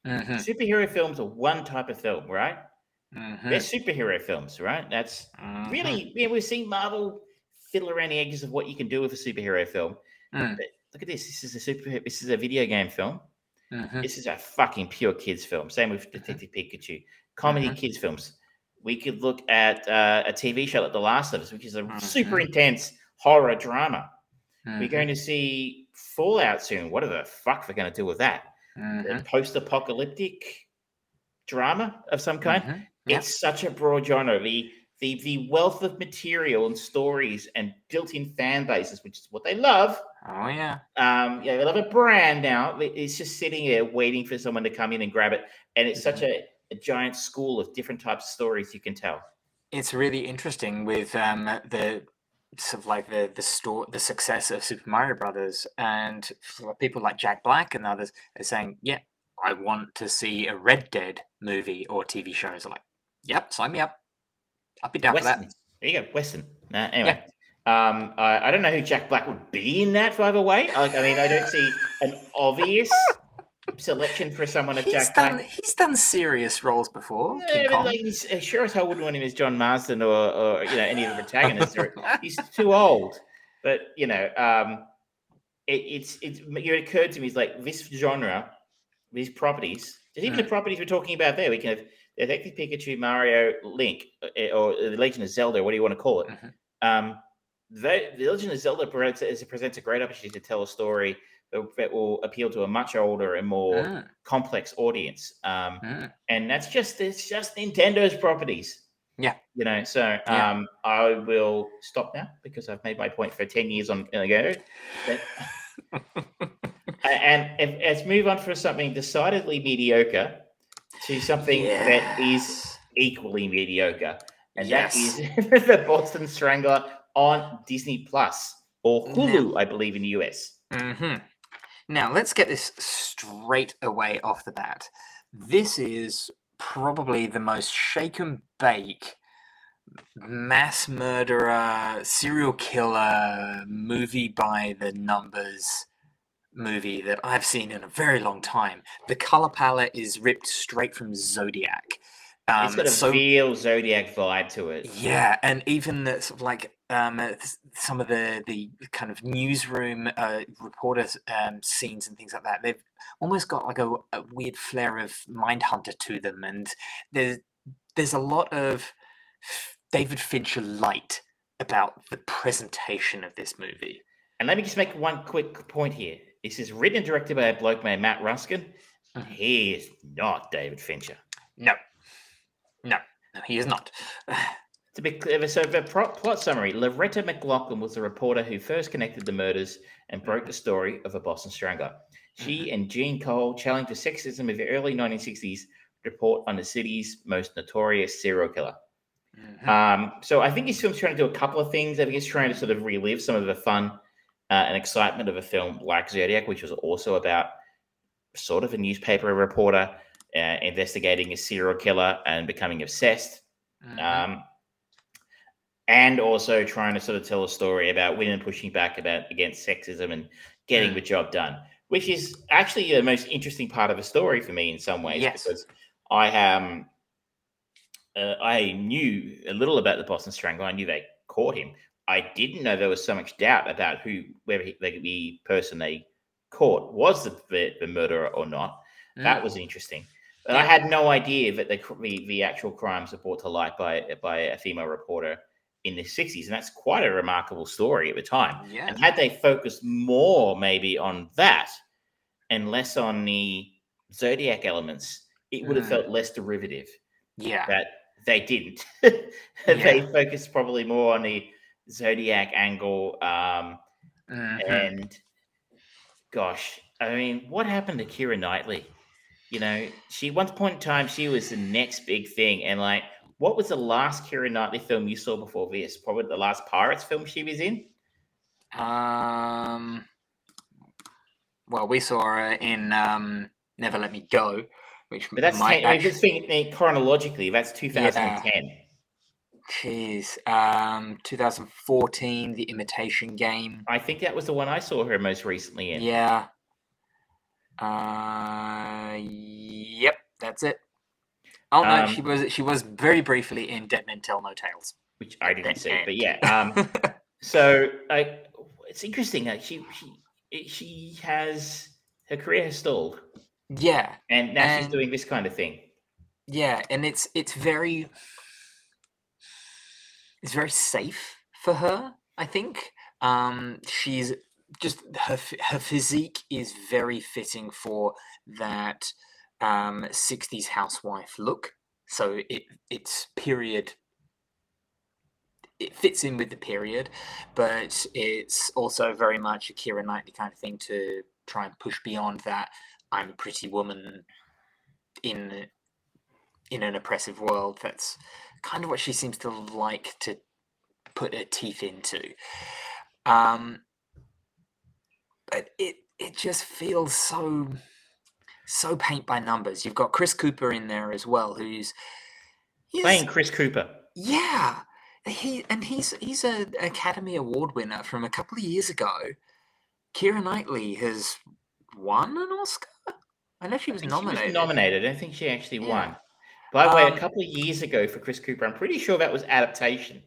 A: Mhm,
B: Superhero films are one type of film, right?
A: mhm,
B: They're superhero films, right? That's
A: mhm.
B: really, yeah, we've seen Marvel fiddle around the edges of what you can do with a superhero film.
A: Mm.
B: Look at this. This is a super. This is a video game film.
A: Mhm.
B: This is a fucking pure kids film. Same with Detective Pikachu. Comedy
A: Mhm.
B: kids films. We could look at uh, a TV show like The Last of Us, which is a super
A: Mhm.
B: intense horror drama. We're
A: Mhm,
B: going to see Fallout soon. What the fuck they're going to do with that? A post-apocalyptic drama of some kind.
A: Yep.
B: It's such a broad genre. The the the wealth of material and stories and built-in fan bases, which is what they love.
A: Oh yeah.
B: Um, yeah, they love a brand now. it- It's just sitting there waiting for someone to come in and grab it, and it's such a, a giant school of different types of stories you can tell.
A: It's really interesting with um, the sort of like the the store the success of Super Mario Brothers, and people like Jack Black and others are saying, "Yeah, I want to see a Red Dead movie or TV show." It's like, "Yep, sign me up. I'd be down for that."
B: There you go, Western. Uh, anyway, um, I, I don't know who Jack Black would be in that. By the way, like, I mean, I don't see an obvious selection for someone of
A: He's
B: Jack
A: done
B: Black.
A: he's done serious roles before.
B: Yeah, but like, he's, sure as hell wouldn't want him as John Marston or, or you know any of the protagonists. He's too old. But you know, um, it, it's it's it occurred to me. It's like this genre, these properties. There's even the properties we're talking about there. We can have Detective Pikachu, Mario, Link, uh, or the Legend of Zelda, what do you want to call it?
A: Mhm.
B: Um, they, the Legend of Zelda presents, presents a great opportunity to tell a story that, that will appeal to a much older and more
A: Mm,
B: complex audience. Um,
A: mm.
B: and that's just it's just Nintendo's properties.
A: Yeah.
B: You know, so
A: Yeah.
B: um, I will stop now because I've made my point for ten years on ago. But- and if, let's move on for something decidedly mediocre to something that is equally mediocre, and
A: Yes.
B: that is the Boston Strangler on Disney Plus or
A: Now-
B: Hulu, I believe, in the US.
A: hmm Now, let's get this straight away off the bat. This is probably the most shake and bake mass murderer, serial killer, movie by the numbers movie that I've seen in a very long time. The color palette is ripped straight from Zodiac.
B: It's got a
A: so
B: real Zodiac vibe to it.
A: yeah, and even the sort of like um, uh, some of the the kind of newsroom uh, reporters um, scenes and things like that, they've almost got like a, a weird flair of Mindhunter to them, and there's there's a lot of David Fincher light about the presentation of this movie.
B: And let me just make one quick point here. This is written and directed by a bloke named Matt Ruskin.
A: Mhm.
B: He is not David Fincher.
A: No, no, no, he is not.
B: To be clear, so the plot summary Loretta McLaughlin was the reporter who first connected the murders and broke the story of a Boston Strangler. She and Jean Cole challenged the sexism of the early 1960s to report on the city's most notorious serial killer.
A: Mhm.
B: Um, so I think this film's trying to do a couple of things. I think it's trying to sort of relive some of the fun uh, and excitement of a film like Zodiac, which was also about sort of a newspaper reporter uh, investigating a serial killer and becoming obsessed.
A: Mhm.
B: Um, and also trying to sort of tell a story about women pushing back about against sexism and getting
A: Mm.
B: the job done, which is actually the most interesting part of the story for me in some ways
A: Yes.
B: because I um uh, I knew a little about the Boston Strangler. I knew they caught him. I didn't know there was so much doubt about who whether he, the, person they caught was the, the, the murderer or not. That
A: Mm.
B: was interesting. But I had no idea that the, the the actual crimes were brought to light by by a female reporter in the 60s. And that's quite a remarkable story at the time.
A: yeah.
B: And had they focused more maybe on that and less on the zodiac elements, it would have
A: Mm.
B: felt less derivative.
A: yeah.
B: That they didn't. they focused probably more on the zodiac angle. Um,
A: Mhm.
B: and gosh, I mean, what happened to Keira Knightley? You know, she once point in time she was the next big thing, and like, what was the last Keira Knightley film you saw before this? Probably the last Pirates film she was in.
A: Um. Well, we saw her in um, "Never Let Me Go," which
B: But that's
A: might
B: ten, I mean, just thinking chronologically, that's 2010.
A: Jeez, um, 2014, "The Imitation Game."
B: I think that was the one I saw her most recently in.
A: Yeah. Uh, yep, that's it. Oh no,
B: Um,
A: she was she was very briefly in "Dead Men Tell No Tales."
B: which I didn't see, but yeah. Um, so I, it's interesting. Like she, she, she has her career has stalled,
A: yeah,
B: and now she's doing this kind of thing.
A: yeah, and it's it's very it's very safe for her. I think um, she's just her her physique is very fitting for that um, 60s housewife look. So it it's period. It fits in with the period, but it's also very much a Keira Knightley kind of thing to try and push beyond that. I'm a pretty woman in in an oppressive world. That's kind of what she seems to like to put her teeth into. Um, but it it just feels so so paint by numbers. You've got Chris Cooper in there as well, who's he's-
B: Playing Chris Cooper.
A: yeah, he and he's he's an Academy Award winner from a couple of years ago. Keira Knightley has won an Oscar. I know she was
B: I think she
A: nominated.
B: was nominated. I don't think she actually
A: Yeah.
B: won. By the way,
A: Um,
B: a couple of years ago for Chris Cooper, I'm pretty sure that was adaptation,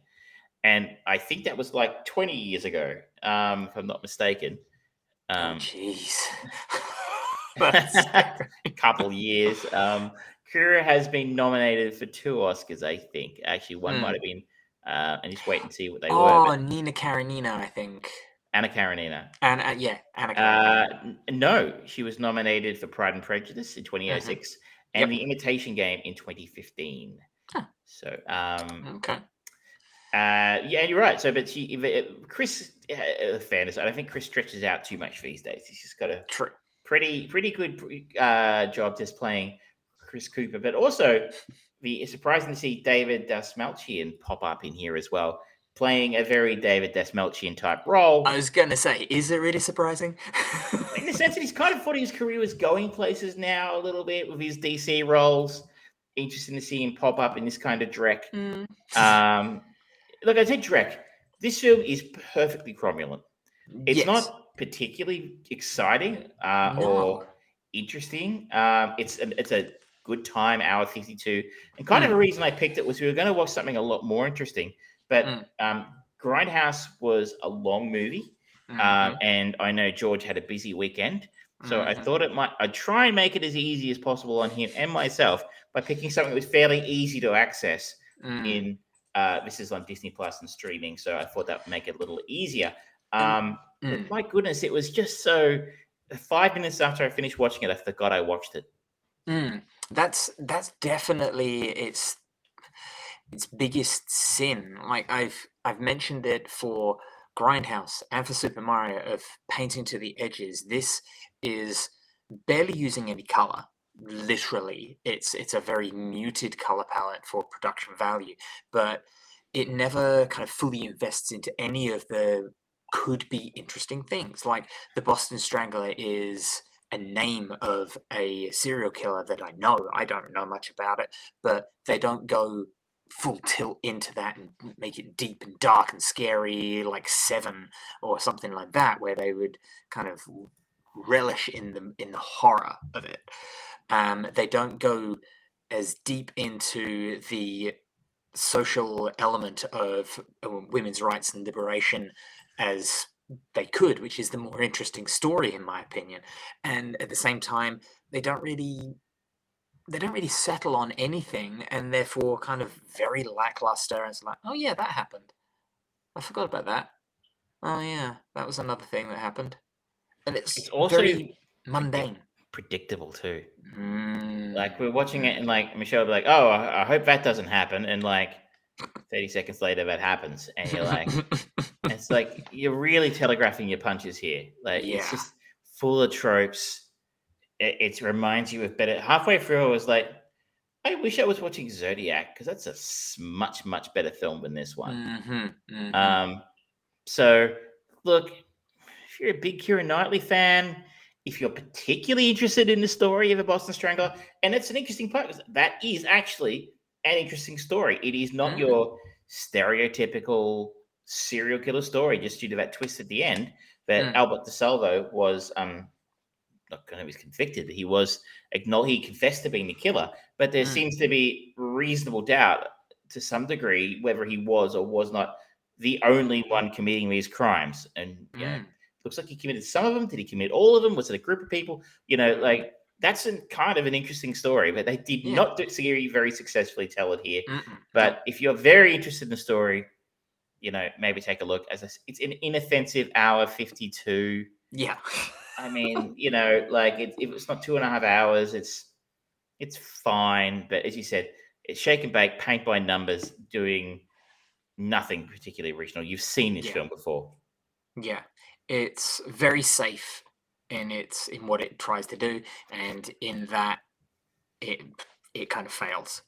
B: and I think that was like 20 years ago, um, if I'm not mistaken.
A: Oh,
B: Um,
A: Jeez. That's
B: a couple of years. Um, has been nominated for two Oscars, I think. Actually, one
A: Hmm.
B: might have been. Uh, and just wait and see what they were.
A: oh, Nina Karenina, I think.
B: Anna Karenina.
A: And uh, yeah, Anna
B: Uh,
A: Karenina.
B: n- no, she was nominated for Pride and Prejudice in 2006 and.
A: Yep.
B: The Imitation Game in 2015.
A: Huh.
B: So, um,
A: okay.
B: uh, yeah, you're right. So, but she, if it- Chris, uh, fairness, I don't think Chris stretches out too much these days. He's just got a
A: True.
B: pretty, pretty good uh, job just playing Chris Cooper, but also the it's surprising to see David Dastmalchian pop up in here as well, playing a very David Dastmalchian type role.
A: I was gonna say, is it really surprising?
B: in the sense that he's kind of thought his career was going places now a little bit with his DC roles. Interesting to see him pop up in this kind of Drek.
A: Mm.
B: Um, look, I said, Drek. This film is perfectly cromulent. It's
A: Yes.
B: not particularly exciting uh,
A: No.
B: or interesting. Um, it's a, it's a good time, hour fifty two, and kind of
A: Mm.
B: a reason I picked it was we were going to watch something a lot more interesting. But
A: Mm.
B: um, Grindhouse was a long movie.
A: Mhm,
B: Um, and I know George had a busy weekend, so I
A: mhm.
B: thought it might. I'd try and make it as easy as possible on him and myself by picking something that was fairly easy to access.
A: Mm.
B: In uh, this is on Disney Plus and streaming, so I thought that would make it a little easier. Um,
A: Mm.
B: my goodness, it was just so. Five minutes after I finished watching it, I forgot I watched it.
A: Mm, that's that's definitely its its biggest sin. Like I've I've mentioned it for Grindhouse and for Super Mario of painting to the edges. This is barely using any color. Literally, it's it's a very muted color palette for production value, but it never kind of fully invests into any of the could be interesting things. Like the Boston Strangler is a name of a serial killer that I know. I don't know much about it, but they don't go full tilt into that and make it deep and dark and scary like Seven or something like that, where they would kind of relish in the in the horror of it. Um, they don't go as deep into the social element of uh, women's rights and liberation as they could, which is the more interesting story in my opinion. And at the same time, they don't really they don't really settle on anything and therefore kind of very lackluster and it's like, oh yeah, that happened. I forgot about that. Oh yeah, that was another thing that happened. And it's,
B: It's also
A: very mundane.
B: Predictable too.
A: Mm,
B: Like we're watching it, and like Michelle will be like, "Oh, I, I hope that doesn't happen," and like thirty seconds later, that happens, and you're like, it's like you're really telegraphing your punches here. Like
A: Yeah.
B: it's just full of tropes. It, it reminds you of better. Halfway through, I was like, I wish I was watching Zodiac because that's a s- much much better film than this one.
A: mhm, mhm.
B: Um, so look, if you're a big Keira Knightley fan, if you're particularly interested in the story of a Boston Strangler, and it's an interesting part, 'cause that is actually an interesting story. It is not
A: Mm.
B: your stereotypical serial killer story, just due to that twist at the end that
A: Mm.
B: Albert DeSalvo was um not going to be convicted. He was acknowledged. He confessed to being the killer, but there
A: Mm.
B: seems to be reasonable doubt to some degree whether he was or was not the only one committing these crimes. And
A: Mm.
B: looks like he committed some of them. Did he commit all of them? Was it a group of people? You know, like that's a, kind of an interesting story, but they did
A: Yeah.
B: not do, very, very successfully tell it here.
A: Mm-mm.
B: But if you're very interested in the story, you know, maybe take a look. As it's an inoffensive hour fifty-two.
A: yeah.
B: I mean, you know, like it, if it's not two and a half hours, it's it's fine. But as you said, it's shake and bake, paint by numbers, doing nothing particularly original. You've seen this
A: Yeah.
B: film before.
A: Yeah, it's very safe in its in what it tries to do, and in that it it kind of fails.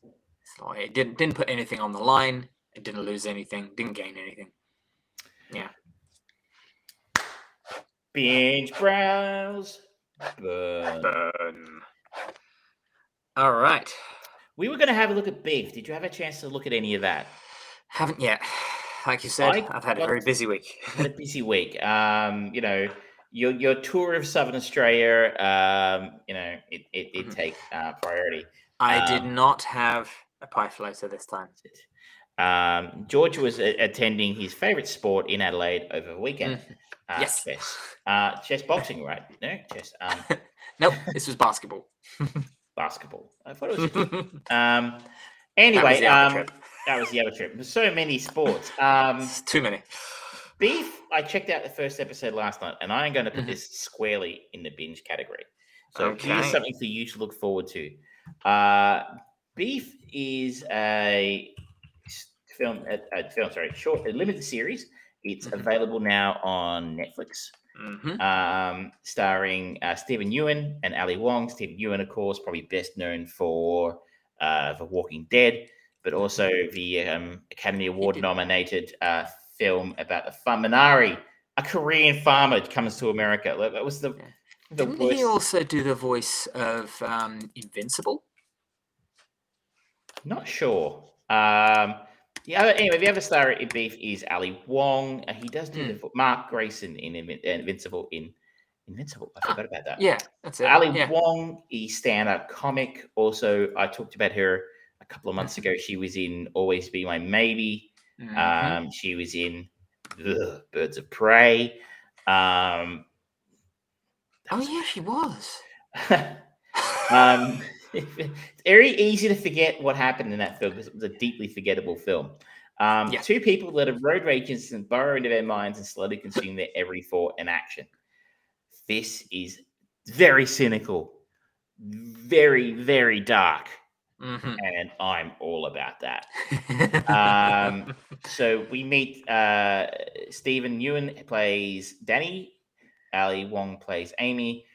A: Like it didn't didn't put anything on the line. It didn't lose anything. Didn't gain anything. Yeah.
B: Binge browse. Burn.
A: Burn. All right.
B: We were going to have a look at beef. Did you have a chance to look at any of that?
A: Haven't yet. Like you said,
B: I
A: I've had a very busy week.
B: A busy week. Um, you know, your your tour of Southern Australia. Um, you know, it it did
A: Mhm.
B: take uh, priority.
A: I did
B: Um,
A: not have a pie floater this time.
B: Um, George was a- attending his favourite sport in Adelaide over the weekend. Uh.
A: Yes.
B: chess. Uh, chess boxing, right? No, chess. Um,
A: Nope, this was basketball.
B: basketball. I thought it was.
A: that
B: Um, anyway,
A: the other
B: um, that was the other trip. There's so many sports. Um,
A: It's too many.
B: beef. I checked out the first episode last night, and I'm going to put
A: Mhm.
B: this squarely in the binge category. So here's something for you to look forward to. Uh, beef is a film, a, a film, sorry, short, a limited series. It's
A: Mhm.
B: available now on Netflix,
A: hmm
B: um, starring uh, Steven Yeun and Ali Wong. Steven Yeun, of course, probably best known for uh, The Walking Dead, but also the um, Academy Award nominated uh, film about the farm Minari, a Korean farmer comes to America. That was the,
A: Yeah.
B: the
A: Didn't he also do the voice of um, Invincible?
B: Not sure. Um, the other, anyway, the other star in Beef is Ali Wong. Uh, he does do
A: Hmm.
B: the vo- Mark Grayson in uh, Invincible. In Invincible, I forgot about that.
A: Yeah, that's it.
B: Ali
A: yeah.
B: Wong, is stand-up comic. Also, I talked about her a couple of
A: Mm-hmm.
B: months ago. She was in Always Be My Maybe.
A: Mhm.
B: Um, she was in ugh, Birds of Prey. Um,
A: oh yeah, she was.
B: um, it's very easy to forget what happened in that film because it was a deeply forgettable film. Um,
A: Yeah.
B: Two people that are road rage and burrow into their minds and slowly consume their every thought and action. This is very cynical, very, very dark,
A: Mhm.
B: and I'm all about that. Um, so we meet uh, Steven Yeun plays Danny, Ali Wong plays Amy.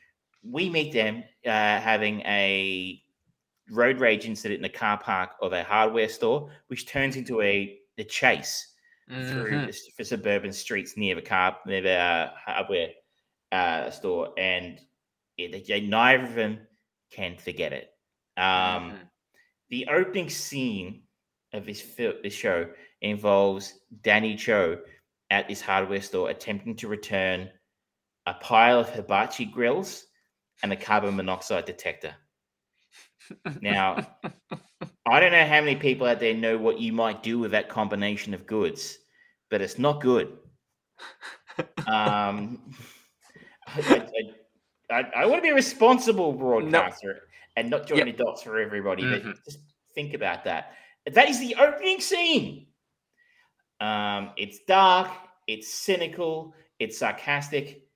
B: We meet them uh, having a road rage incident in the car park of a hardware store, which turns into a, a chase through
A: Mhm.
B: the, the suburban streets near the car near the uh, hardware uh, store, and it, they, neither of them can forget it. Um,
A: Mhm.
B: the opening scene of this film, this show involves Danny Cho at this hardware store attempting to return a pile of hibachi grills and a carbon monoxide detector. Now, I don't know how many people out there know what you might do with that combination of goods, but it's not good. Um, I, I, I, I want to be a responsible broadcaster and not join
A: Yep.
B: the dots for everybody, but
A: Mhm.
B: just think about that. That is the opening scene. Um, it's dark, it's cynical, it's sarcastic.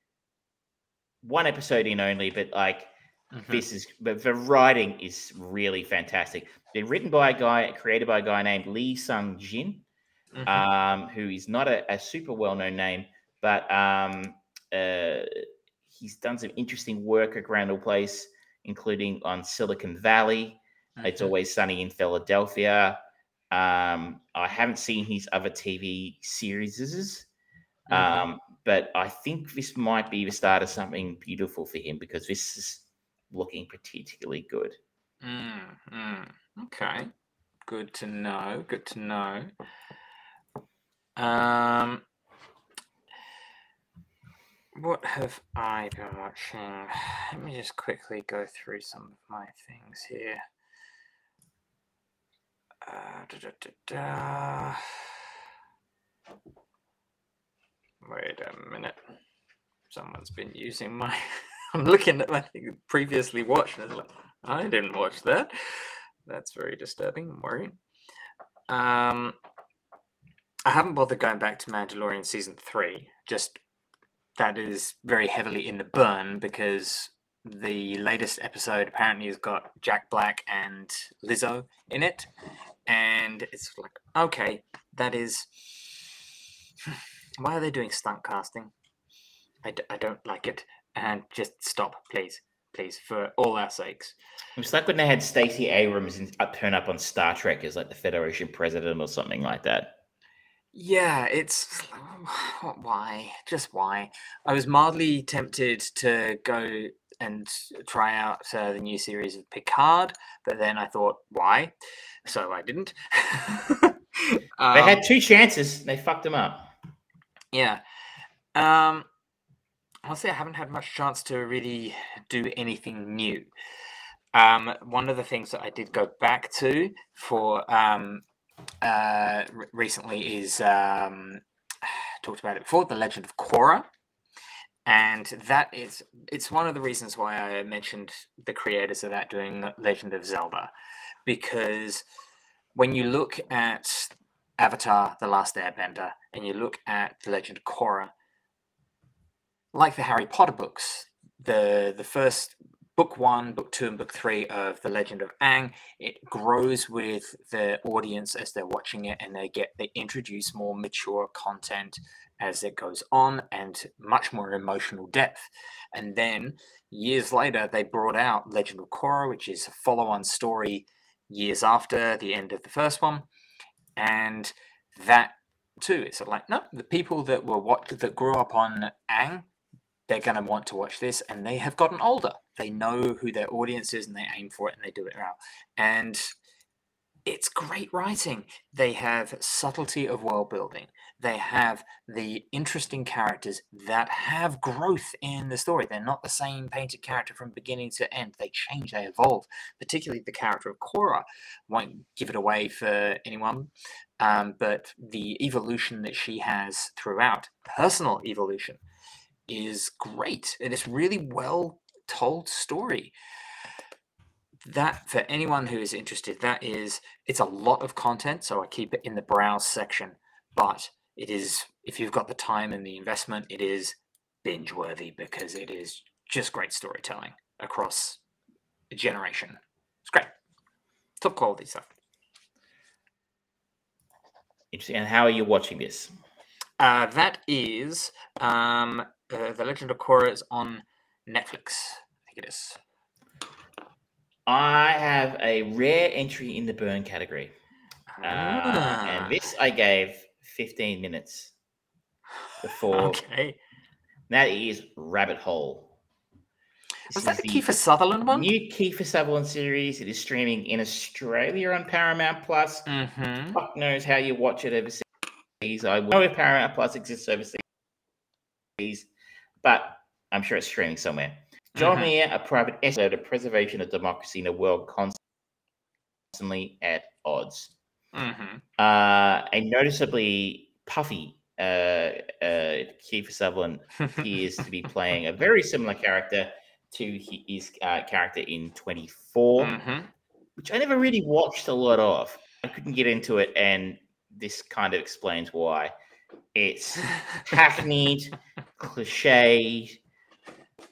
B: One episode in only, but like
A: Mhm.
B: this is but the writing is really fantastic. They're written by a guy, created by a guy named Lee Sung Jin,
A: Mhm.
B: um, who is not a, a super well-known name, but um, uh, he's done some interesting work around the place, including on Silicon Valley. It's
A: Mhm.
B: always sunny in Philadelphia. Um, I haven't seen his other TV series,
A: Mhm.
B: um, but I think this might be the start of something beautiful for him because this is looking particularly good.
A: Mm, mm. Okay. Good to know. Good to know. Um, what have I been watching? Let me just quickly go through some of my things here. Uh, da, da, da. Wait a minute. Someone's been using my. I'm looking at my thing previously watched, and it's like, I didn't watch that. That's very disturbing and worrying. Um, I haven't bothered going back to Mandalorian season three. Just that is very heavily in the burn because the latest episode apparently has got Jack Black and Lizzo in it, and it's like, okay, that is. Why are they doing stunt casting? I, d- I don't like it, and just stop, please, please, for all our sakes.
B: It's like when they had Stacey Abrams in, uh, turn up on Star Trek as like the Federation president or something like that.
A: Yeah, it's why? Just why? I was mildly tempted to go and try out uh, the new series of Picard, but then I thought, why? So I didn't.
B: um, they had two chances. They fucked them up.
A: Yeah. Um, honestly, I haven't had much chance to really do anything new. Um, one of the things that I did go back to for um, uh, recently is um, talked about it before, the Legend of Korra, and that is it's one of the reasons why I mentioned the creators of that doing Legend of Zelda, because when you look at Avatar: The Last Airbender and you look at the Legend of Korra, like the Harry Potter books, the the first book one, book two, and book three of The Legend of Aang, it grows with the audience as they're watching it and they get they introduce more mature content as it goes on and much more emotional depth. And then years later, they brought out Legend of Korra, which is a follow-on story years after the end of the first one. And that too, it's like, no, the people that were what that grew up on Aang they're going to want to watch this and they have gotten older. They know who their audience is and they aim for it and they do it well. And it's great writing. They have subtlety of world building. They have the interesting characters that have growth in the story. They're not the same painted character from beginning to end. They change, they evolve. Particularly the character of Korra Won't give it away for anyone, um, but the evolution that she has throughout, personal evolution, is great and it's really well told story. That for anyone who is interested that is it's a lot of content so i keep it in the browse section but it is if you've got the time and the investment it is binge worthy because it is just great storytelling across a generation. It's great. Top quality stuff.
B: Interesting and how are you watching this?
A: Uh, that is um, uh, The Legend of Korra is on Netflix. I think it is.
B: I have a rare entry in the burn category. Uh, ah. and this I gave 15 minutes before.
A: okay.
B: That is Rabbit Hole.
A: This Was that the, the Kiefer Sutherland one?
B: New Kiefer Sutherland series. It is streaming in Australia on Paramount Plus.
A: Mm-hmm.
B: Fuck knows how you watch it overseas. I know if Paramount Plus exists overseas but I'm sure it's streaming somewhere. John mm-hmm. Muir, a private essay, the preservation of democracy in a world constantly at odds.
A: Mm-hmm.
B: Uh, a noticeably puffy uh, uh, Kiefer Sutherland appears to be playing a very similar character to his uh, character in 24,
A: mm-hmm.
B: which I never really watched a lot of. I couldn't get into it, and this kind of explains why. It's hackneyed, cliche,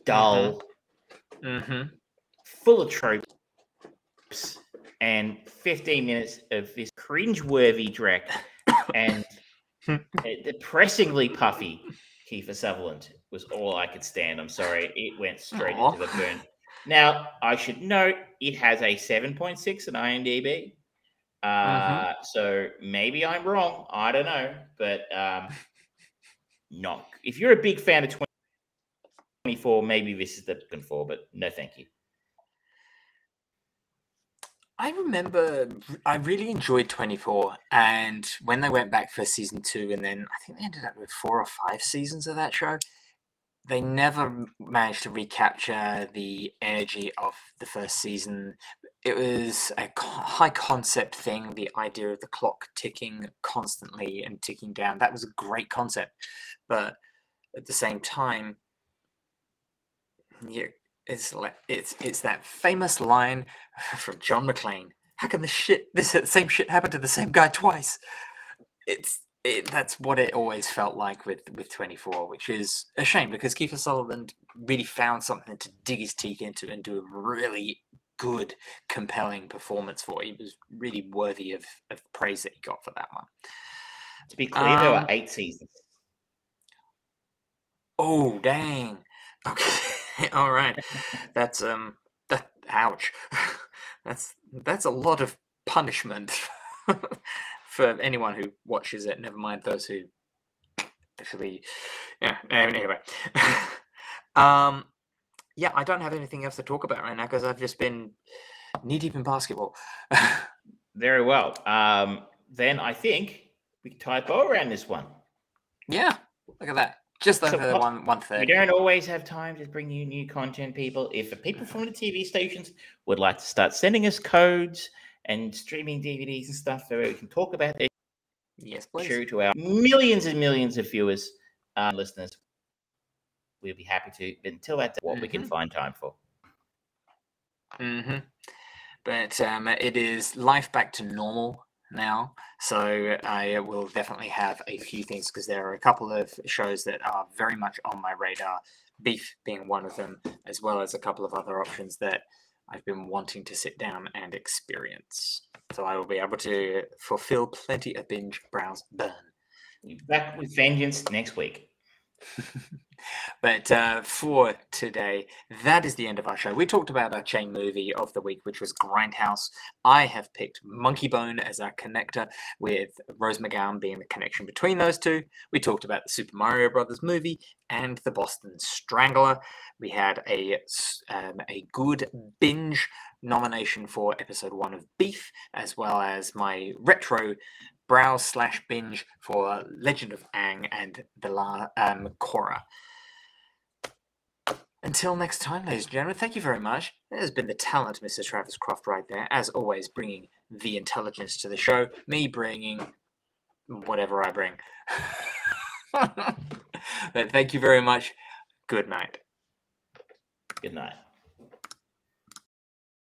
B: dull,
A: mm-hmm. mm-hmm.
B: full of tropes, and 15 minutes of this cringe-worthy Drek and depressingly puffy Kiefer Sutherland was all I could stand. I'm sorry, it went straight Aww. into the burn. Now, I should note it has a 7.6 on IMDb. Mm-hmm. Uh, mm-hmm. So maybe I'm wrong. I don't know, but um, not. If you're a big fan of 24, maybe this is the looking for, but no, thank you.
A: I remember I really enjoyed 24, and when they went back for season two, and then I think they ended up with four or five seasons of that show they never managed to recapture the energy of the first season. It was a high concept thing, the idea of the clock ticking constantly and ticking down. That was a great concept. But at the same time, yeah, it's like it's it's that famous line from John McClane. How can the shit this uh, same shit happen to the same guy twice? It's it, that's what it always felt like with with 24, which is a shame because Kiefer Sutherland really found something to dig his teeth into and do a really good, compelling performance for. He was really worthy of, of praise that he got for that one.
B: To be clear, um, there were um, eight seasons.
A: Oh dang! Okay, all right. That's um, that ouch. that's that's a lot of punishment for anyone who watches it. Never mind those who actually, yeah. Anyway, um, yeah, I don't have anything else to talk about right now because I've just been knee deep in basketball.
B: Very well. Um, then I think we can tie a bow around this one.
A: yeah, look at that. Just over
B: what-
A: one one
B: We don't always have time to bring you new content, people. If the people from the TV stations would like to start sending us codes and streaming DVDs and stuff so we can talk about their
A: Yes, please.
B: show to our millions and millions of viewers, uh, listeners, we'll be happy to. But until that, day, what we can
A: Mhm.
B: find time for.
A: hmm But um, it is life back to normal now. So I will definitely have a few things because there are a couple of shows that are very much on my radar, Beef being one of them, as well as a couple of other options that I've been wanting to sit down and experience. So I will be able to fulfill plenty of binge, browse, burn.
B: Back with vengeance next week.
A: But uh, for today, that is the end of our show. We talked about our chain movie of the week, which was Grindhouse. I have picked Monkeybone as our connector, with Rose McGowan being the connection between those two. We talked about the Super Mario Brothers movie and the Boston Strangler. We had a um, a good binge nomination for episode one of Beef, as well as my retro browse slash binge for Legend of Aang and the La um, Korra. Until next time, ladies and gentlemen, thank you very much. That has been the talent, Mr. Travis Croft, right there. As always, bringing the intelligence to the show. Me bringing whatever I bring. but thank you very much. Good night.
B: Good night.